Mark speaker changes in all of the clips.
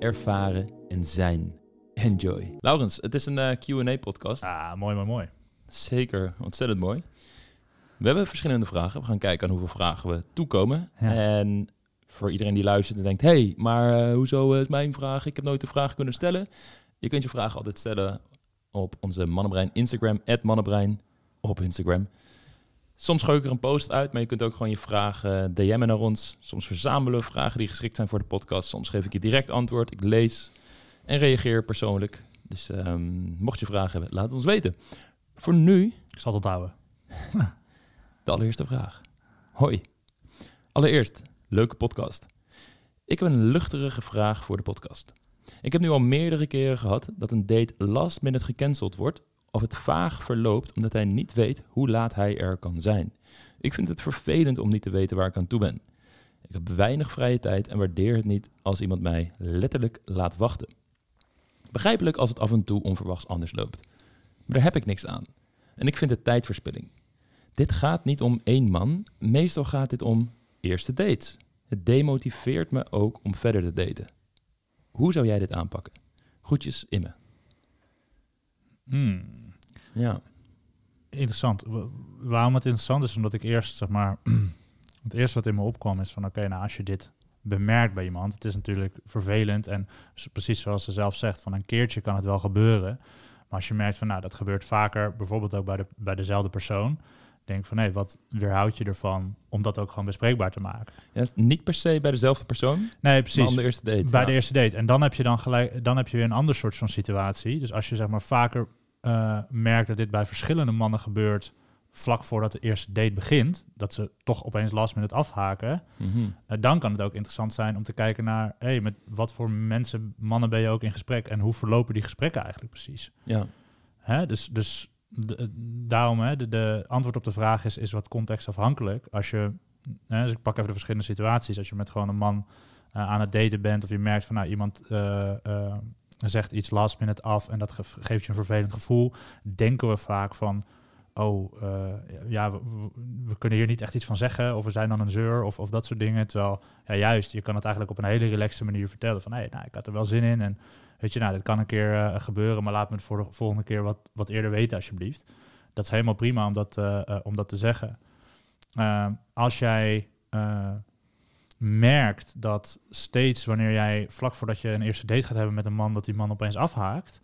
Speaker 1: ervaren en zijn. Enjoy. Laurens, het is een eh, Q&A-podcast.
Speaker 2: Ah, mooi, mooi, mooi.
Speaker 1: Zeker, ontzettend mooi. We hebben verschillende vragen. We gaan kijken aan hoeveel vragen we toekomen.
Speaker 2: Ja.
Speaker 1: En voor iedereen die luistert en denkt... hey, maar eh, hoezo is mijn vraag? Ik heb nooit een vraag kunnen stellen. Je kunt je vraag altijd stellen op onze Mannenbrein Instagram... Mannenbrein op Instagram. Soms gooi ik er een post uit, maar je kunt ook gewoon je vragen DM'en naar ons. Soms verzamelen we vragen die geschikt zijn voor de podcast. Soms geef ik je direct antwoord. Ik lees en reageer persoonlijk. Dus ehm, mocht je vragen hebben, laat het ons weten. Voor nu
Speaker 2: Ik zal het onthouden.
Speaker 1: de allereerste vraag. Hoi. Allereerst, leuke podcast. Ik heb een luchtige vraag voor de podcast. Ik heb nu al meerdere keren gehad dat een date last minute gecanceld wordt of het vaag verloopt omdat hij niet weet hoe laat hij er kan zijn. Ik vind het vervelend om niet te weten waar ik aan toe ben. Ik heb weinig vrije tijd en waardeer het niet als iemand mij letterlijk laat wachten. Begrijpelijk als het af en toe onverwachts anders loopt. Maar daar heb ik niks aan. En ik vind het tijdverspilling. Dit gaat niet om één man, meestal gaat dit om eerste dates. Het demotiveert me ook om verder te daten. Hoe zou jij dit aanpakken? Groetjes, Imme.
Speaker 2: Hmm,
Speaker 1: Ja,
Speaker 2: interessant. Wa- waarom het interessant is, omdat ik eerst, zeg maar... het eerste wat in me opkwam is van... Oké, nou als je dit bemerkt bij iemand... Het is natuurlijk vervelend en precies zoals ze zelf zegt... Van een keertje kan het wel gebeuren. Maar als je merkt van, nou, dat gebeurt vaker... Bijvoorbeeld ook bij, de, bij dezelfde persoon... Denk van, hé, wat weerhoud je ervan om dat ook gewoon bespreekbaar te maken?
Speaker 1: ja niet per se bij dezelfde persoon,
Speaker 2: Nee, precies.
Speaker 1: de eerste date.
Speaker 2: Bij
Speaker 1: ja.
Speaker 2: de eerste date. En dan heb je dan gelijk, dan heb je weer een ander soort van situatie. Dus als je zeg maar vaker eh, merkt dat dit bij verschillende mannen gebeurt, vlak voordat de eerste date begint, dat ze toch opeens last minute afhaken,
Speaker 1: Mhm.
Speaker 2: eh, dan kan het ook interessant zijn om te kijken naar, hey, met wat voor mensen, mannen ben je ook in gesprek en hoe verlopen die gesprekken eigenlijk precies?
Speaker 1: Ja,
Speaker 2: Hè? Dus, dus de- daarom, hè, de, de antwoord op de vraag is, is wat contextafhankelijk. Als je, hè, dus ik pak even de verschillende situaties. Als je met gewoon een man eh, aan het daten bent of je merkt van nou, iemand eh, eh, zegt iets last minute af en dat ge- geeft je een vervelend gevoel, denken we vaak van, oh, eh, ja, we, kunnen hier niet echt iets van zeggen of we zijn dan een zeur of, of dat soort dingen. Terwijl, ja, juist, je kan het eigenlijk op een hele relaxe manier vertellen van, hey, nou, ik had er wel zin in en Weet je, nou, dit kan een keer eh, gebeuren, maar laat me het voor de volgende keer wat, wat eerder weten, alsjeblieft. Dat is helemaal prima om dat, eh, om dat te zeggen. Als jij merkt dat steeds wanneer jij vlak voordat je een eerste date gaat hebben met een man, dat die man opeens afhaakt.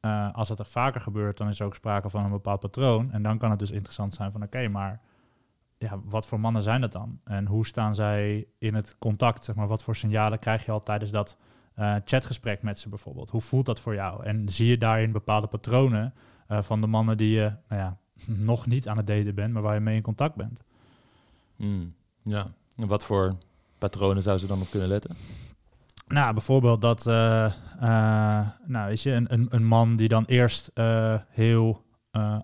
Speaker 2: eh, als dat er vaker gebeurt, dan is er ook sprake van een bepaald patroon. En dan kan het dus interessant zijn van oké, maar ja, wat voor mannen zijn dat dan? En hoe staan zij in het contact? Zeg maar, wat voor signalen krijg je al tijdens dat eh, chatgesprek met ze bijvoorbeeld? Hoe voelt dat voor jou? En zie je daarin bepaalde patronen eh, van de mannen die je nou ja, nog niet aan het daten bent, maar waar je mee in contact bent?
Speaker 1: Mm. ja. En wat voor patronen zou ze dan op kunnen letten?
Speaker 2: Nou, bijvoorbeeld dat, eh, eh, nou weet je, een, een, een man die dan eerst eh, heel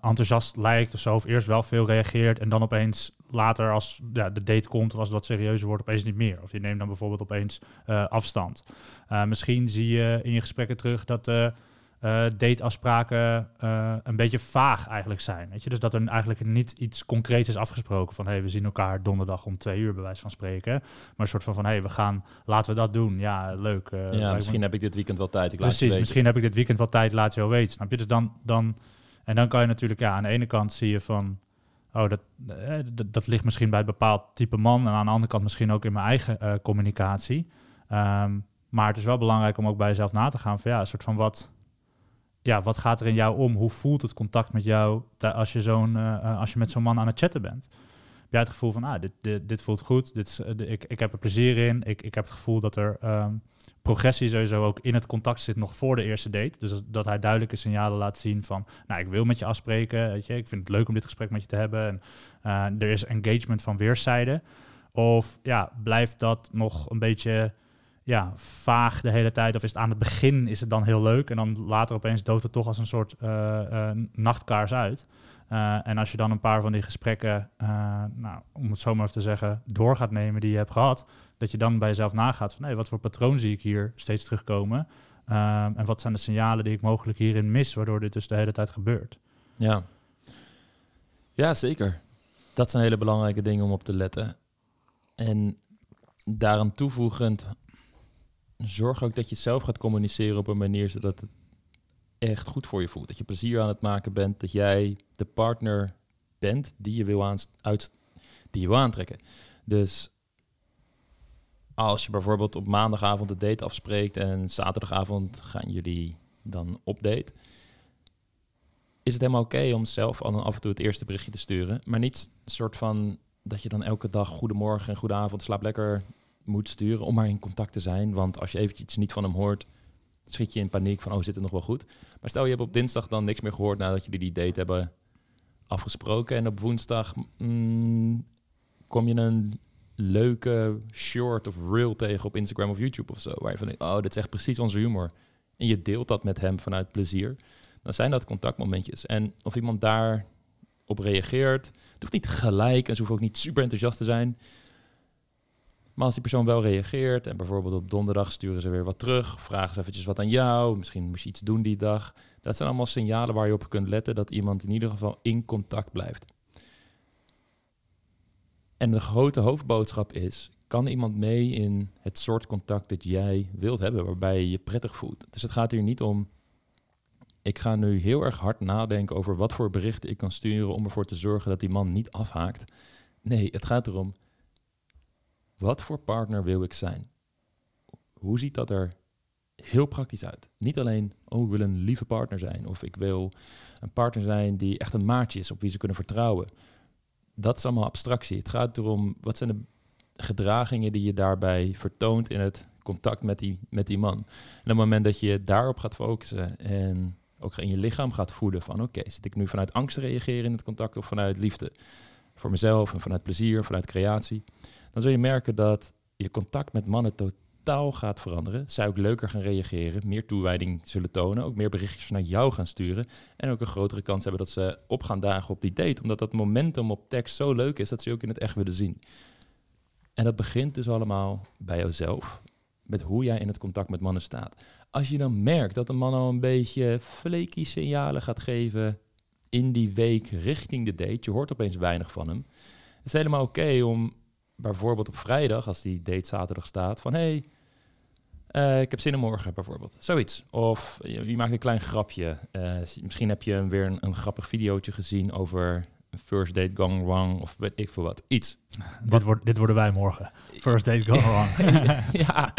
Speaker 2: enthousiast lijkt of zo, of eerst wel veel reageert en dan opeens later als ja, de date komt of als het wat serieuzer wordt, opeens niet meer. Of je neemt dan bijvoorbeeld opeens afstand. Misschien zie je in je gesprekken terug dat de eh, dateafspraken eh, een beetje vaag eigenlijk zijn. Weet je? Dus dat er eigenlijk niet iets concreets is afgesproken van hey, we zien elkaar donderdag om twee uur bij wijze van spreken. Maar een soort van van hey, we gaan, laten we dat doen. Ja, leuk. eh, me-
Speaker 1: misschien heb ik dit weekend wel tijd. Ik laat je
Speaker 2: Precies,
Speaker 1: weten.
Speaker 2: misschien heb ik dit weekend wat tijd, laat je wel weten. Snap je? Dus dan, dan, en dan kan je natuurlijk, ja, aan de ene kant zie je van, oh, dat, eh, dat, dat ligt misschien bij een bepaald type man. En aan de andere kant misschien ook in mijn eigen communicatie. Ehm, maar het is wel belangrijk om ook bij jezelf na te gaan van, ja, een soort van wat, ja, wat gaat er in jou om? Hoe voelt het contact met jou als je, zo'n, eh, eh, als je met zo'n man aan het chatten bent? Heb jij het gevoel van, ah, dit, dit, dit voelt goed, dit is, eh, ik, ik heb er plezier in, ik, ik heb het gevoel dat er ehm, progressie sowieso ook in het contact zit nog voor de eerste date. Dus dat, hij duidelijke signalen laat zien van, nou, ik wil met je afspreken, weet je, ik vind het leuk om dit gesprek met je te hebben. En er is engagement van weerszijden. Of ja, blijft dat nog een beetje ja, vaag de hele tijd. Of is het aan het begin is het dan heel leuk. En dan later opeens doodt het toch als een soort uh, nachtkaars uit. Uh, en als je dan een paar van die gesprekken, nou, om het zo maar even te zeggen, door gaat nemen die je hebt gehad. Dat je dan bij jezelf nagaat van hey, wat voor patroon zie ik hier steeds terugkomen. En wat zijn de signalen die ik mogelijk hierin mis, waardoor dit dus de hele tijd gebeurt.
Speaker 1: Ja, ja zeker. Dat zijn hele belangrijke dingen om op te letten. En daaraan toevoegend, zorg ook dat je zelf gaat communiceren op een manier zodat het echt goed voor je voelt. Dat je plezier aan het maken bent, dat jij de partner bent die je wil, uit, die je wil aantrekken. Dus als je bijvoorbeeld op maandagavond de date afspreekt en zaterdagavond gaan jullie dan op date, is het helemaal oké om zelf al af en toe het eerste berichtje te sturen, maar niet een soort van dat je dan elke dag goedemorgen en goedenavond, slaap lekker moet sturen om maar in contact te zijn. Want als je eventjes niet van hem hoort, schiet je in paniek van, oh, zit het nog wel goed? Maar stel je hebt op dinsdag dan niks meer gehoord nadat jullie die date hebben afgesproken en op woensdag mm, kom je een leuke short of reel tegen op Instagram of YouTube of zo, waar je van, oh, dit is echt precies onze humor. En je deelt dat met hem vanuit plezier. Dan zijn dat contactmomentjes. En of iemand daar op reageert. Het hoeft niet gelijk en ze hoeven ook niet super enthousiast te zijn. Maar als die persoon wel reageert en bijvoorbeeld op donderdag sturen ze weer wat terug, vragen ze eventjes wat aan jou, misschien moest je iets doen die dag. Dat zijn allemaal signalen waar je op kunt letten dat iemand in ieder geval in contact blijft. En de grote hoofdboodschap is, kan iemand mee in het soort contact dat jij wilt hebben, waarbij je je prettig voelt. Dus het gaat hier niet om ik ga nu heel erg hard nadenken over wat voor berichten ik kan sturen om ervoor te zorgen dat die man niet afhaakt. Nee, het gaat erom, wat voor partner wil ik zijn? Hoe ziet dat er heel praktisch uit? Niet alleen, oh, ik wil een lieve partner zijn of ik wil een partner zijn die echt een maatje is op wie ze kunnen vertrouwen. Dat is allemaal abstractie. Het gaat erom, wat zijn de gedragingen die je daarbij vertoont in het contact met die, met die man. En op het moment dat je daarop gaat focussen en ook in je lichaam gaat voelen van oké, zit ik nu vanuit angst te reageren in het contact of vanuit liefde voor mezelf en vanuit plezier, vanuit creatie, dan zul je merken dat je contact met mannen totaal gaat veranderen. Zij ook leuker gaan reageren, meer toewijding zullen tonen, ook meer berichtjes naar jou gaan sturen en ook een grotere kans hebben dat ze op gaan dagen op die date, omdat dat momentum op tekst zo leuk is dat ze je ook in het echt willen zien. En dat begint dus allemaal bij jouzelf, met hoe jij in het contact met mannen staat. Als je dan merkt dat een man al een beetje flaky signalen gaat geven in die week richting de date, je hoort opeens weinig van hem. Het is helemaal oké om bijvoorbeeld op vrijdag, als die date zaterdag staat, van hé, hey, uh, ik heb zin in morgen bijvoorbeeld. Zoiets. Of je, je maakt een klein grapje. Uh, misschien heb je weer een, een grappig videootje gezien over first date gone wrong of weet ik veel wat. Iets.
Speaker 2: dit, wordt, dit worden wij morgen. First date gone wrong.
Speaker 1: ja,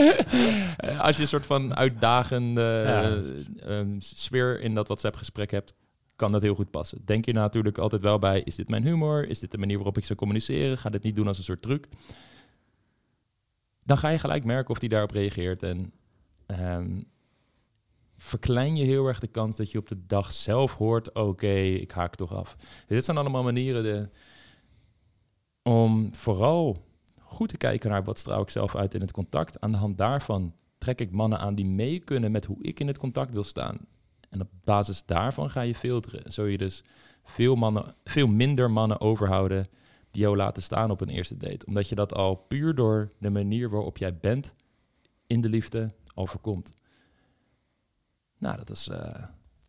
Speaker 1: als je een soort van uitdagende ja. um, sfeer in dat WhatsApp-gesprek hebt, kan dat heel goed passen. Denk je natuurlijk altijd wel bij, is dit mijn humor? Is dit de manier waarop ik zou communiceren? Ga dit niet doen als een soort truc? Dan ga je gelijk merken of die daarop reageert. En um, verklein je heel erg de kans dat je op de dag zelf hoort: oké, ik haak toch af. Dit zijn allemaal manieren de, om vooral goed te kijken naar wat straal ik zelf uit in het contact. Aan de hand daarvan trek ik mannen aan die mee kunnen met hoe ik in het contact wil staan. En op basis daarvan ga je filteren. Zo je dus veel, mannen, veel minder mannen overhouden die jou laten staan op een eerste date. Omdat je dat al puur door de manier waarop jij bent in de liefde al voorkomt. Nou, dat is uh,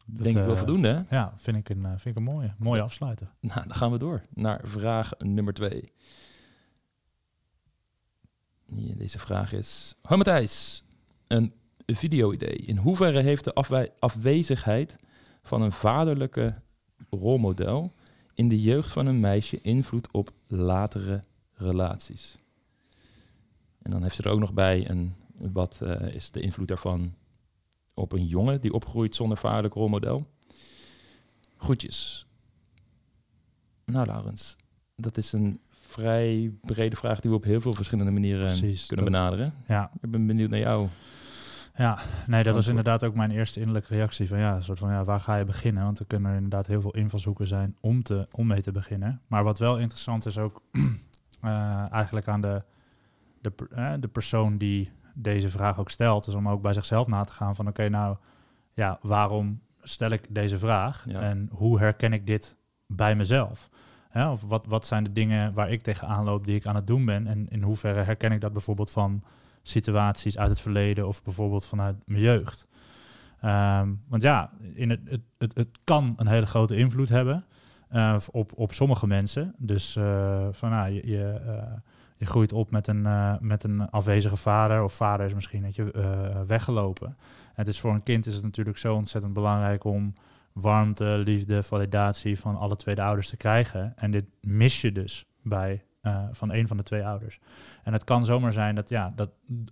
Speaker 1: denk ik wel uh, voldoende. Hè?
Speaker 2: Ja, vind ik een, uh, vind ik een mooie. Mooie afsluiten.
Speaker 1: Nou, dan gaan we door naar vraag nummer twee. Deze vraag is... Hoi Matthijs, een video-idee. In hoeverre heeft de afwe afwezigheid van een vaderlijke rolmodel in de jeugd van een meisje invloed op latere relaties? En dan heeft ze er ook nog bij een, wat is de invloed daarvan op een jongen die opgroeit zonder vaderlijk rolmodel? Groetjes. Nou, Laurens, dat is een vrij brede vraag die we op heel veel verschillende manieren Precies, kunnen benaderen. Ja. Ik ben benieuwd naar jou.
Speaker 2: Ja, nee, dat was inderdaad ook mijn eerste innerlijke reactie van ja, een soort van ja, waar ga je beginnen? Want er kunnen inderdaad heel veel invalshoeken zijn om, te, om mee te beginnen. Maar wat wel interessant is ook uh, eigenlijk aan de, de, uh, de persoon die deze vraag ook stelt, is om ook bij zichzelf na te gaan van oké, nou ja, waarom stel ik deze vraag
Speaker 1: Ja.
Speaker 2: en hoe herken ik dit bij mezelf? Hè, of wat, wat zijn de dingen waar ik tegenaan loop die ik aan het doen ben en in hoeverre herken ik dat bijvoorbeeld van situaties uit het verleden of bijvoorbeeld vanuit mijn jeugd? Ehm, want ja, in het, het, het, kan een hele grote invloed hebben eh, op, op sommige mensen. Dus eh, van, nou, je, je, eh, je groeit op met een, met een afwezige vader of vader is misschien dat je weggelopen. En het is voor een kind is het natuurlijk zo ontzettend belangrijk om warmte, liefde, validatie van alle twee de ouders te krijgen. En dit mis je dus bij eh, van een van de twee ouders. En het kan zomaar zijn dat, ja, dat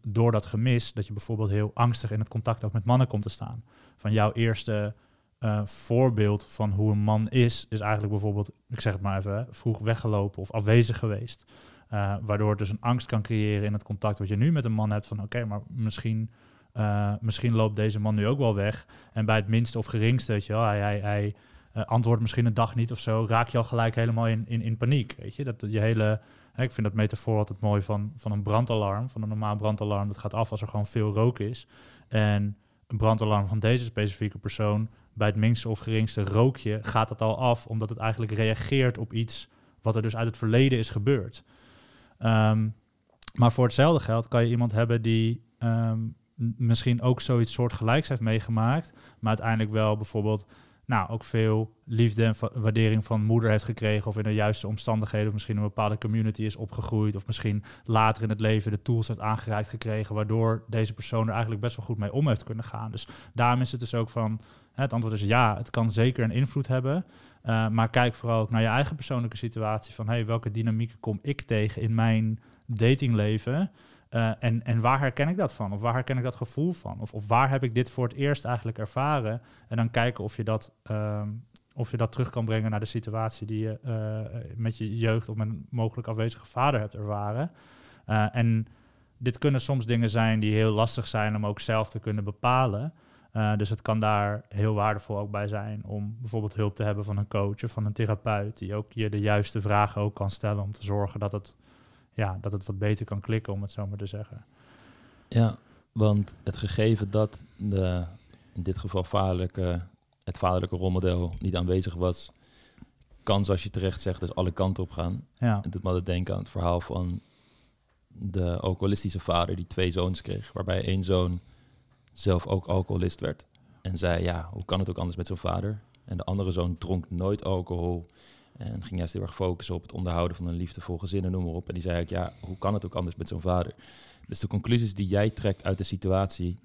Speaker 2: door dat gemis, dat je bijvoorbeeld heel angstig in het contact ook met mannen komt te staan. Van jouw eerste eh, voorbeeld van hoe een man is, is eigenlijk bijvoorbeeld, ik zeg het maar even, vroeg weggelopen of afwezig geweest. Eh, waardoor het dus een angst kan creëren in het contact wat je nu met een man hebt. Van oké, maar misschien, misschien loopt deze man nu ook wel weg. En bij het minste of geringste, weet je wel, hij, hij, hij eh, antwoordt misschien een dag niet of zo, raak je al gelijk helemaal in, in, in paniek. Weet je, dat je hele. hè, Ik vind dat metafoor altijd mooi van, van een brandalarm. Van een normaal brandalarm, dat gaat af als er gewoon veel rook is. En een brandalarm van deze specifieke persoon, bij het minste of geringste rookje, gaat het al af, omdat het eigenlijk reageert op iets wat er dus uit het verleden is gebeurd. Ehm, maar voor hetzelfde geld kan je iemand hebben die ehm, misschien ook zoiets soortgelijks heeft meegemaakt, maar uiteindelijk wel bijvoorbeeld nou, ook veel liefde en waardering van moeder heeft gekregen of in de juiste omstandigheden of misschien een bepaalde community is opgegroeid of misschien later in het leven de tools heeft aangereikt gekregen waardoor deze persoon er eigenlijk best wel goed mee om heeft kunnen gaan. Dus daarom is het dus ook van, het antwoord is ja, het kan zeker een invloed hebben, uh, maar kijk vooral ook naar je eigen persoonlijke situatie van hey, welke dynamieken kom ik tegen in mijn datingleven uh, en, en waar herken ik dat van? Of waar herken ik dat gevoel van? Of, of waar heb ik dit voor het eerst eigenlijk ervaren? En dan kijken of je dat, um, of je dat terug kan brengen naar de situatie die je uh, met je jeugd of met een mogelijk afwezige vader hebt ervaren. Uh, en dit kunnen soms dingen zijn die heel lastig zijn om ook zelf te kunnen bepalen. Dus het kan daar heel waardevol ook bij zijn om bijvoorbeeld hulp te hebben van een coach of van een therapeut die ook je de juiste vragen ook kan stellen om te zorgen dat het, ja, dat het wat beter kan klikken, om het zo maar te zeggen.
Speaker 1: Ja, want het gegeven dat de, in dit geval vaderlijke, het vaderlijke rolmodel niet aanwezig was, kan, zoals je terecht zegt, dus alle kanten op gaan.
Speaker 2: Ja.
Speaker 1: Het doet me altijd denken aan het verhaal van de alcoholistische vader die twee zoons kreeg, waarbij één zoon zelf ook alcoholist werd. En zei, ja, hoe kan het ook anders met zo'n vader? En de andere zoon dronk nooit alcohol en ging juist heel erg focussen op het onderhouden van een liefdevol gezin en noem maar op. En die zei ook, ja, hoe kan het ook anders met zo'n vader? Dus de conclusies die jij trekt uit de situatie,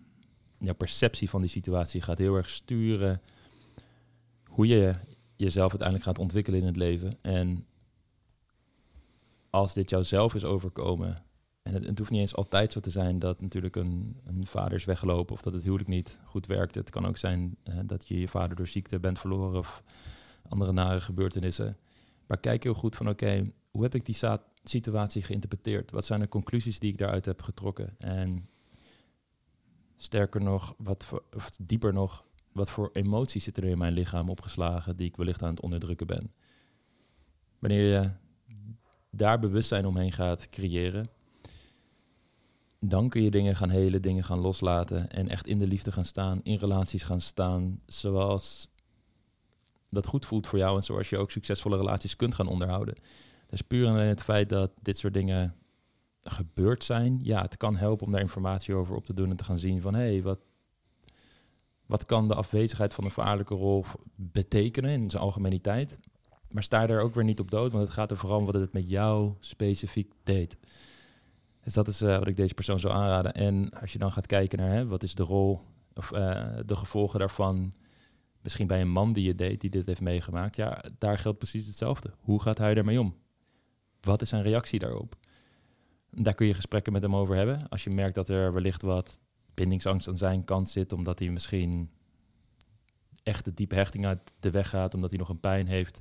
Speaker 1: jouw perceptie van die situatie gaat heel erg sturen hoe je jezelf uiteindelijk gaat ontwikkelen in het leven. En als dit jouzelf is overkomen, en het, hoeft niet eens altijd zo te zijn dat natuurlijk een, een vader is weggelopen of dat het huwelijk niet goed werkt. Het kan ook zijn uh, dat je je vader door ziekte bent verloren of andere nare gebeurtenissen. Maar kijk heel goed van oké, hoe heb ik die situatie geïnterpreteerd? Wat zijn de conclusies die ik daaruit heb getrokken? En sterker nog, wat voor, of dieper nog, wat voor emoties zitten er in mijn lichaam opgeslagen die ik wellicht aan het onderdrukken ben? Wanneer je daar bewustzijn omheen gaat creëren, dan kun je dingen gaan helen, dingen gaan loslaten en echt in de liefde gaan staan, in relaties gaan staan, zoals dat goed voelt voor jou en zoals je ook succesvolle relaties kunt gaan onderhouden. Is puur alleen het feit dat dit soort dingen gebeurd zijn. Ja, het kan helpen om daar informatie over op te doen en te gaan zien van hé, hey, wat, wat kan de afwezigheid van een vaderlijke rol betekenen in zijn algemeniteit? Maar sta daar ook weer niet op dood, want het gaat er vooral om wat het met jou specifiek deed. Dus dat is uh, wat ik deze persoon zou aanraden. En als je dan gaat kijken naar hè, wat is de rol of uh, de gevolgen daarvan, misschien bij een man die je deed, die dit heeft meegemaakt, ja, daar geldt precies hetzelfde. Hoe gaat hij ermee om? Wat is zijn reactie daarop? Daar kun je gesprekken met hem over hebben. Als je merkt dat er wellicht wat bindingsangst aan zijn kant zit, omdat hij misschien echt de diepe hechting uit de weg gaat, omdat hij nog een pijn heeft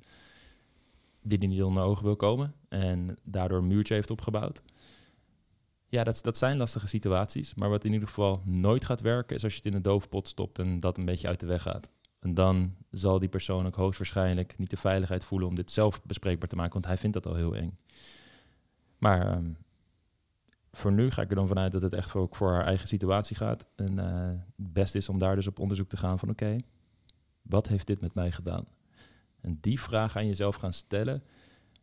Speaker 1: die hij niet onder ogen wil komen en daardoor een muurtje heeft opgebouwd. Ja, dat, dat zijn lastige situaties. Maar wat in ieder geval nooit gaat werken, is als je het in een doofpot stopt en dat een beetje uit de weg gaat. En dan zal die persoon ook hoogstwaarschijnlijk niet de veiligheid voelen om dit zelf bespreekbaar te maken, want hij vindt dat al heel eng. Maar um, voor nu ga ik er dan vanuit dat het echt ook voor haar eigen situatie gaat. En eh, het beste is om daar dus op onderzoek te gaan van oké, wat heeft dit met mij gedaan? En die vraag aan jezelf gaan stellen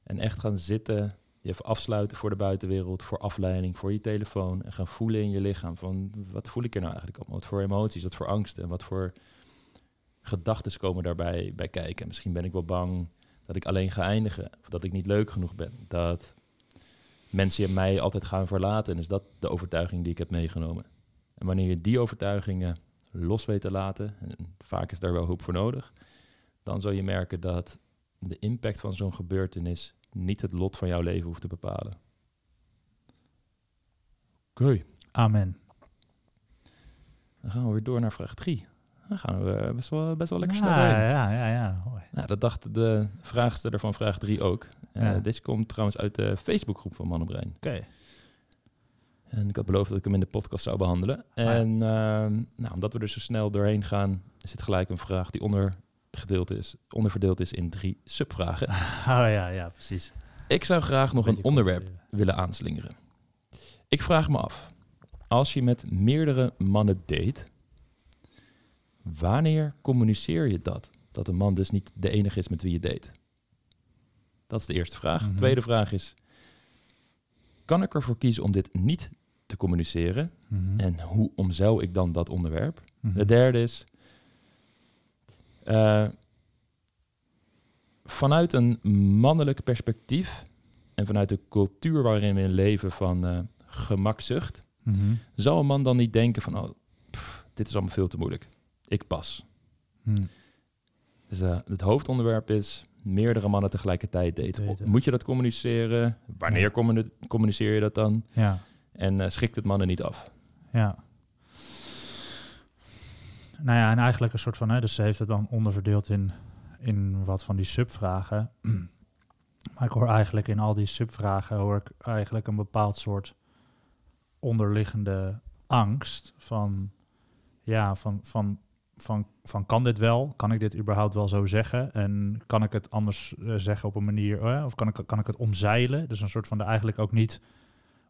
Speaker 1: en echt gaan zitten, je even afsluiten voor de buitenwereld, voor afleiding, voor je telefoon en gaan voelen in je lichaam van wat voel ik er nou eigenlijk allemaal? Wat voor emoties, wat voor angsten en wat voor gedachten komen daarbij bij kijken. Misschien ben ik wel bang dat ik alleen ga eindigen, of dat ik niet leuk genoeg ben, dat mensen mij altijd gaan verlaten. En is dat de overtuiging die ik heb meegenomen. En wanneer je die overtuigingen los weet te laten, en vaak is daar wel hulp voor nodig, dan zul je merken dat de impact van zo'n gebeurtenis niet het lot van jouw leven hoeft te bepalen. Oké.
Speaker 2: Amen.
Speaker 1: Dan gaan we weer door naar vraag 3. Dan gaan we best wel, best wel lekker snel
Speaker 2: ja, ja, ja, ja.
Speaker 1: Nou, dat dacht de vraagsteller van vraag 3 ook.
Speaker 2: Ja.
Speaker 1: Deze komt trouwens uit de Facebookgroep van Man op Brein.
Speaker 2: Oké.
Speaker 1: En ik had beloofd dat ik hem in de podcast zou behandelen. En ehm, nou, omdat we er zo snel doorheen gaan, is het gelijk een vraag die ondergedeeld is, onderverdeeld is in drie subvragen.
Speaker 2: Oh ja, ja, precies.
Speaker 1: Ik zou graag nog een onderwerp willen aanslingeren. Ik vraag me af, als je met meerdere mannen date, wanneer communiceer je dat? Dat een man dus niet de enige is met wie je date. Dat is de eerste vraag.
Speaker 2: Mhm.
Speaker 1: Tweede vraag is, kan ik ervoor kiezen om dit niet te communiceren?
Speaker 2: Mhm.
Speaker 1: En hoe omzeil ik dan dat onderwerp?
Speaker 2: Mhm.
Speaker 1: De derde is, eh, vanuit een mannelijk perspectief en vanuit de cultuur waarin we leven van eh gemakzucht, zal een man dan niet denken van, oh, pff, dit is allemaal veel te moeilijk. Ik pas.
Speaker 2: Mhm.
Speaker 1: Dus eh, het hoofdonderwerp is meerdere mannen tegelijkertijd daten.
Speaker 2: Daten.
Speaker 1: Moet je dat communiceren? Wanneer
Speaker 2: Ja.
Speaker 1: communi- communiceer je dat dan?
Speaker 2: Ja,
Speaker 1: En eh, schikt het mannen niet af?
Speaker 2: ja. Nou ja, en eigenlijk een soort van, hè, dus ze heeft het dan onderverdeeld in, in wat van die subvragen. Maar ik hoor eigenlijk in al die subvragen hoor ik eigenlijk een bepaald soort onderliggende angst van, ja, van, van, van, van kan dit wel? Kan ik dit überhaupt wel zo zeggen? En kan ik het anders eh, zeggen op een manier, eh, of kan ik, kan ik het omzeilen? Dus een soort van er eigenlijk ook niet,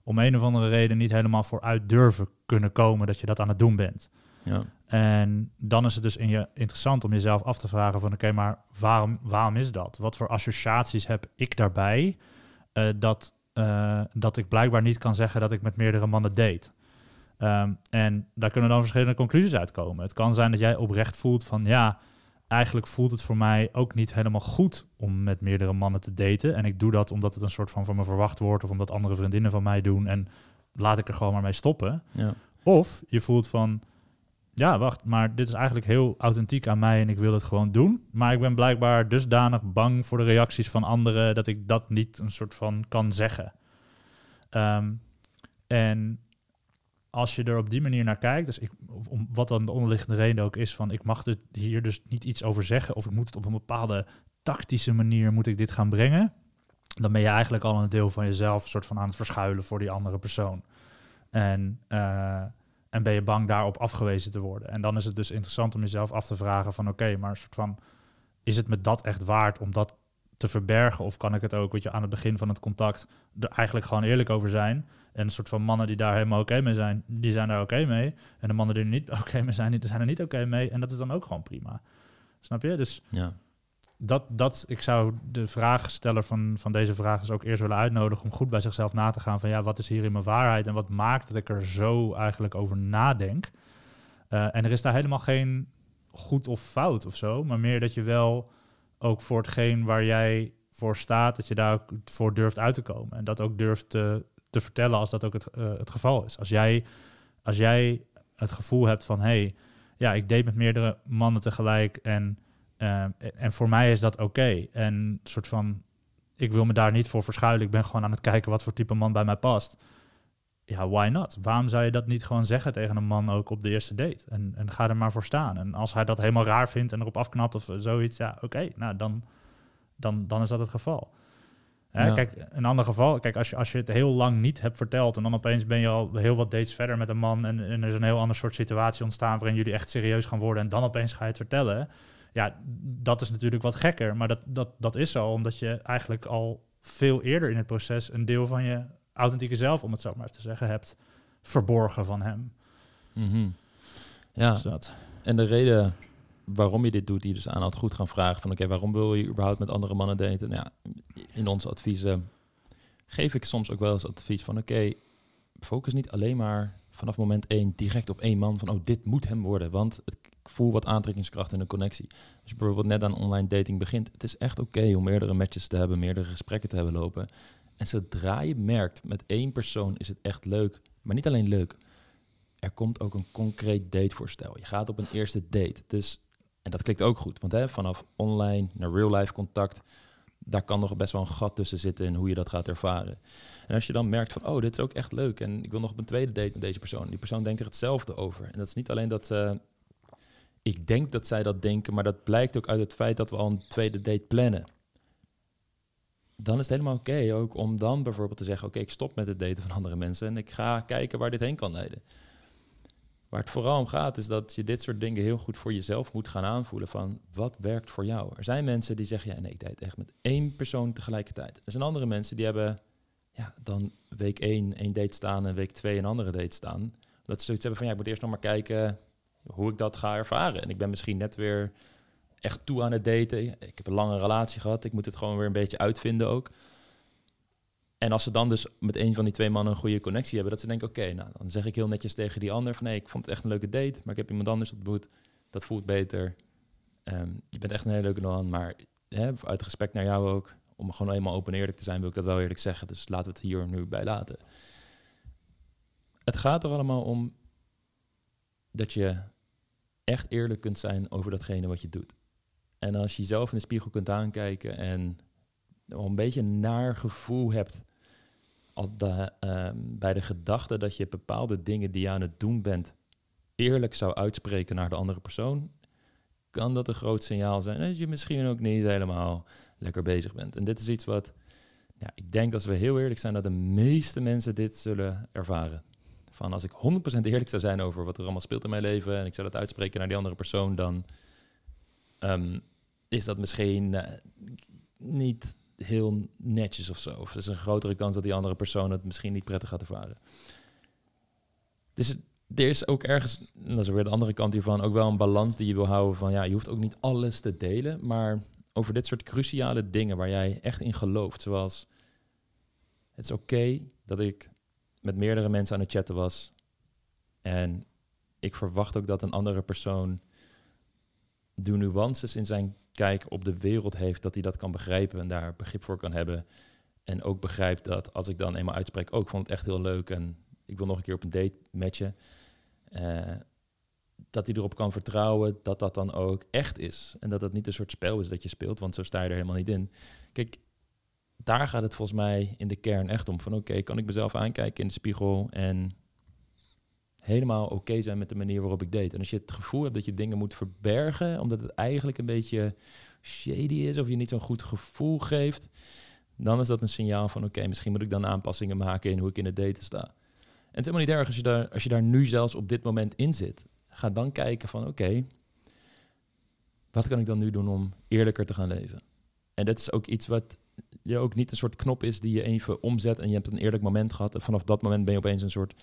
Speaker 2: om een of andere reden, niet helemaal vooruit durven kunnen komen dat je dat aan het doen bent.
Speaker 1: Ja.
Speaker 2: En dan is het dus in je interessant om jezelf af te vragen van oké, maar waarom, waarom is dat? Wat voor associaties heb ik daarbij eh, dat, dat ik blijkbaar niet kan zeggen dat ik met meerdere mannen date? Ehm, en daar kunnen dan verschillende conclusies uitkomen. Het kan zijn dat jij oprecht voelt van ja, eigenlijk voelt het voor mij ook niet helemaal goed om met meerdere mannen te daten. En ik doe dat omdat het een soort van van me verwacht wordt of omdat andere vriendinnen van mij doen en laat ik er gewoon maar mee stoppen.
Speaker 1: Ja.
Speaker 2: Of je voelt van, ja, wacht, maar dit is eigenlijk heel authentiek aan mij en ik wil het gewoon doen. Maar ik ben blijkbaar dusdanig bang voor de reacties van anderen dat ik dat niet een soort van kan zeggen. Ehm, en als je er op die manier naar kijkt, dus ik, om, wat dan de onderliggende reden ook is van ik mag er hier dus niet iets over zeggen of ik moet het op een bepaalde tactische manier moet ik dit gaan brengen, dan ben je eigenlijk al een deel van jezelf soort van aan het verschuilen voor die andere persoon. En, eh, en ben je bang daarop afgewezen te worden. En dan is het dus interessant om jezelf af te vragen van oké, maar een soort van, is het me dat echt waard om dat te verbergen? Of kan ik het ook, weet je, aan het begin van het contact er eigenlijk gewoon eerlijk over zijn? En een soort van mannen die daar helemaal oké mee zijn, die zijn daar oké mee. En de mannen die er niet oké mee zijn, die zijn er niet oké mee. En dat is dan ook gewoon prima. Snap je? Dus
Speaker 1: Ja.
Speaker 2: dat, dat, ik zou de vraagsteller van, van deze vraag dus ook eerst willen uitnodigen om goed bij zichzelf na te gaan van ja, wat is hier in mijn waarheid en wat maakt dat ik er zo eigenlijk over nadenk. Eh, en er is daar helemaal geen goed of fout of zo, maar meer dat je wel ook voor hetgeen waar jij voor staat, dat je daar ook voor durft uit te komen. En dat ook durft te, te vertellen als dat ook het, eh, het geval is. Als jij, als jij het gevoel hebt van hé, hey, ja, ik deed met meerdere mannen tegelijk en uh, en voor mij is dat oké. En soort van, ik wil me daar niet voor verschuilen. Ik ben gewoon aan het kijken wat voor type man bij mij past. Ja, why not? Waarom zou je dat niet gewoon zeggen tegen een man ook op de eerste date? En, en ga er maar voor staan. En als hij dat helemaal raar vindt en erop afknapt of zoiets, ja, oké, nou dan, dan, dan is dat het geval. Hè,
Speaker 1: Ja.
Speaker 2: Kijk, een ander geval, kijk, als je, als je het heel lang niet hebt verteld en dan opeens ben je al heel wat dates verder met een man en, en er is een heel ander soort situatie ontstaan waarin jullie echt serieus gaan worden en dan opeens ga je het vertellen. Ja, dat is natuurlijk wat gekker, maar dat, dat, dat is zo omdat je eigenlijk al veel eerder in het proces een deel van je authentieke zelf, om het zo maar even te zeggen, hebt verborgen van hem.
Speaker 1: Mhm. Ja,
Speaker 2: Dus dat.
Speaker 1: en de reden waarom je dit doet, die dus aan had goed gaan vragen van oké, waarom wil je überhaupt met andere mannen daten? Nou ja, in onze adviezen geef ik soms ook wel eens advies van oké, focus niet alleen maar vanaf moment één direct op één man van oh, dit moet hem worden, want ik voel wat aantrekkingskracht en een connectie. Als je bijvoorbeeld net aan online dating begint, het is echt oké om meerdere matches te hebben, meerdere gesprekken te hebben lopen. En zodra je merkt, met één persoon is het echt leuk, maar niet alleen leuk, er komt ook een concreet datevoorstel. Je gaat op een eerste date. Dus, en dat klikt ook goed, want hè, vanaf online naar real-life contact, daar kan nog best wel een gat tussen zitten in hoe je dat gaat ervaren. En als je dan merkt van, oh, dit is ook echt leuk en ik wil nog op een tweede date met deze persoon. Die persoon denkt er hetzelfde over. En dat is niet alleen dat ze, ik denk dat zij dat denken, maar dat blijkt ook uit het feit dat we al een tweede date plannen. Dan is het helemaal oké ook om dan bijvoorbeeld te zeggen, oké, ik stop met het daten van andere mensen en ik ga kijken waar dit heen kan leiden. Waar het vooral om gaat, is dat je dit soort dingen heel goed voor jezelf moet gaan aanvoelen van wat werkt voor jou. Er zijn mensen die zeggen, ja nee, ik date echt met één persoon tegelijkertijd. Er zijn andere mensen die hebben ja, dan week één één date staan en week twee een andere date staan. Dat ze zoiets hebben van, ja, ik moet eerst nog maar kijken hoe ik dat ga ervaren. En ik ben misschien net weer echt toe aan het daten. Ik heb een lange relatie gehad, ik moet het gewoon weer een beetje uitvinden ook. En als ze dan dus met een van die twee mannen een goede connectie hebben, dat ze denken, oké, nou, dan zeg ik heel netjes tegen die ander van, nee, ik vond het echt een leuke date, maar ik heb iemand anders ontmoet, dat voelt beter. Ehm, je bent echt een hele leuke man, maar hè, uit respect naar jou ook, om gewoon eenmaal open en eerlijk te zijn, wil ik dat wel eerlijk zeggen. Dus laten we het hier nu bij laten. Het gaat er allemaal om dat je echt eerlijk kunt zijn over datgene wat je doet. En als je jezelf in de spiegel kunt aankijken en al een beetje een naar gevoel hebt al de, ehm, bij de gedachte dat je bepaalde dingen die je aan het doen bent eerlijk zou uitspreken naar de andere persoon, kan dat een groot signaal zijn dat je misschien ook niet helemaal lekker bezig bent. En dit is iets wat, ik denk als we heel eerlijk zijn, dat de meeste mensen dit zullen ervaren. Van als ik 100% eerlijk zou zijn over wat er allemaal speelt in mijn leven en ik zou dat uitspreken naar die andere persoon, dan ehm, is dat misschien eh, niet heel netjes of zo. Of er is een grotere kans dat die andere persoon het misschien niet prettig gaat ervaren. Dus er is ook ergens, en dat is weer de andere kant hiervan, ook wel een balans die je wil houden van, ja, je hoeft ook niet alles te delen, maar over dit soort cruciale dingen waar jij echt in gelooft, zoals het is oké dat ik met meerdere mensen aan het chatten was en ik verwacht ook dat een andere persoon de nuances in zijn kijk op de wereld heeft, dat hij dat kan begrijpen en daar begrip voor kan hebben. En ook begrijpt dat als ik dan eenmaal uitspreek, ook ik vond het echt heel leuk en ik wil nog een keer op een date matchen, eh, dat hij erop kan vertrouwen dat dat dan ook echt is. En dat dat niet een soort spel is dat je speelt, want zo sta je er helemaal niet in. Kijk, daar gaat het volgens mij in de kern echt om. Van oké, kan ik mezelf aankijken in de spiegel en helemaal oké zijn met de manier waarop ik date. En als je het gevoel hebt dat je dingen moet verbergen, omdat het eigenlijk een beetje shady is of je niet zo'n goed gevoel geeft, dan is dat een signaal van oké, misschien moet ik dan aanpassingen maken in hoe ik in het daten sta. En het is helemaal niet erg als je daar, als je daar nu zelfs op dit moment in zit. Ga dan kijken van oké, wat kan ik dan nu doen om eerlijker te gaan leven? En dat is ook iets wat je ook niet een soort knop is die je even omzet en je hebt een eerlijk moment gehad. En vanaf dat moment ben je opeens een soort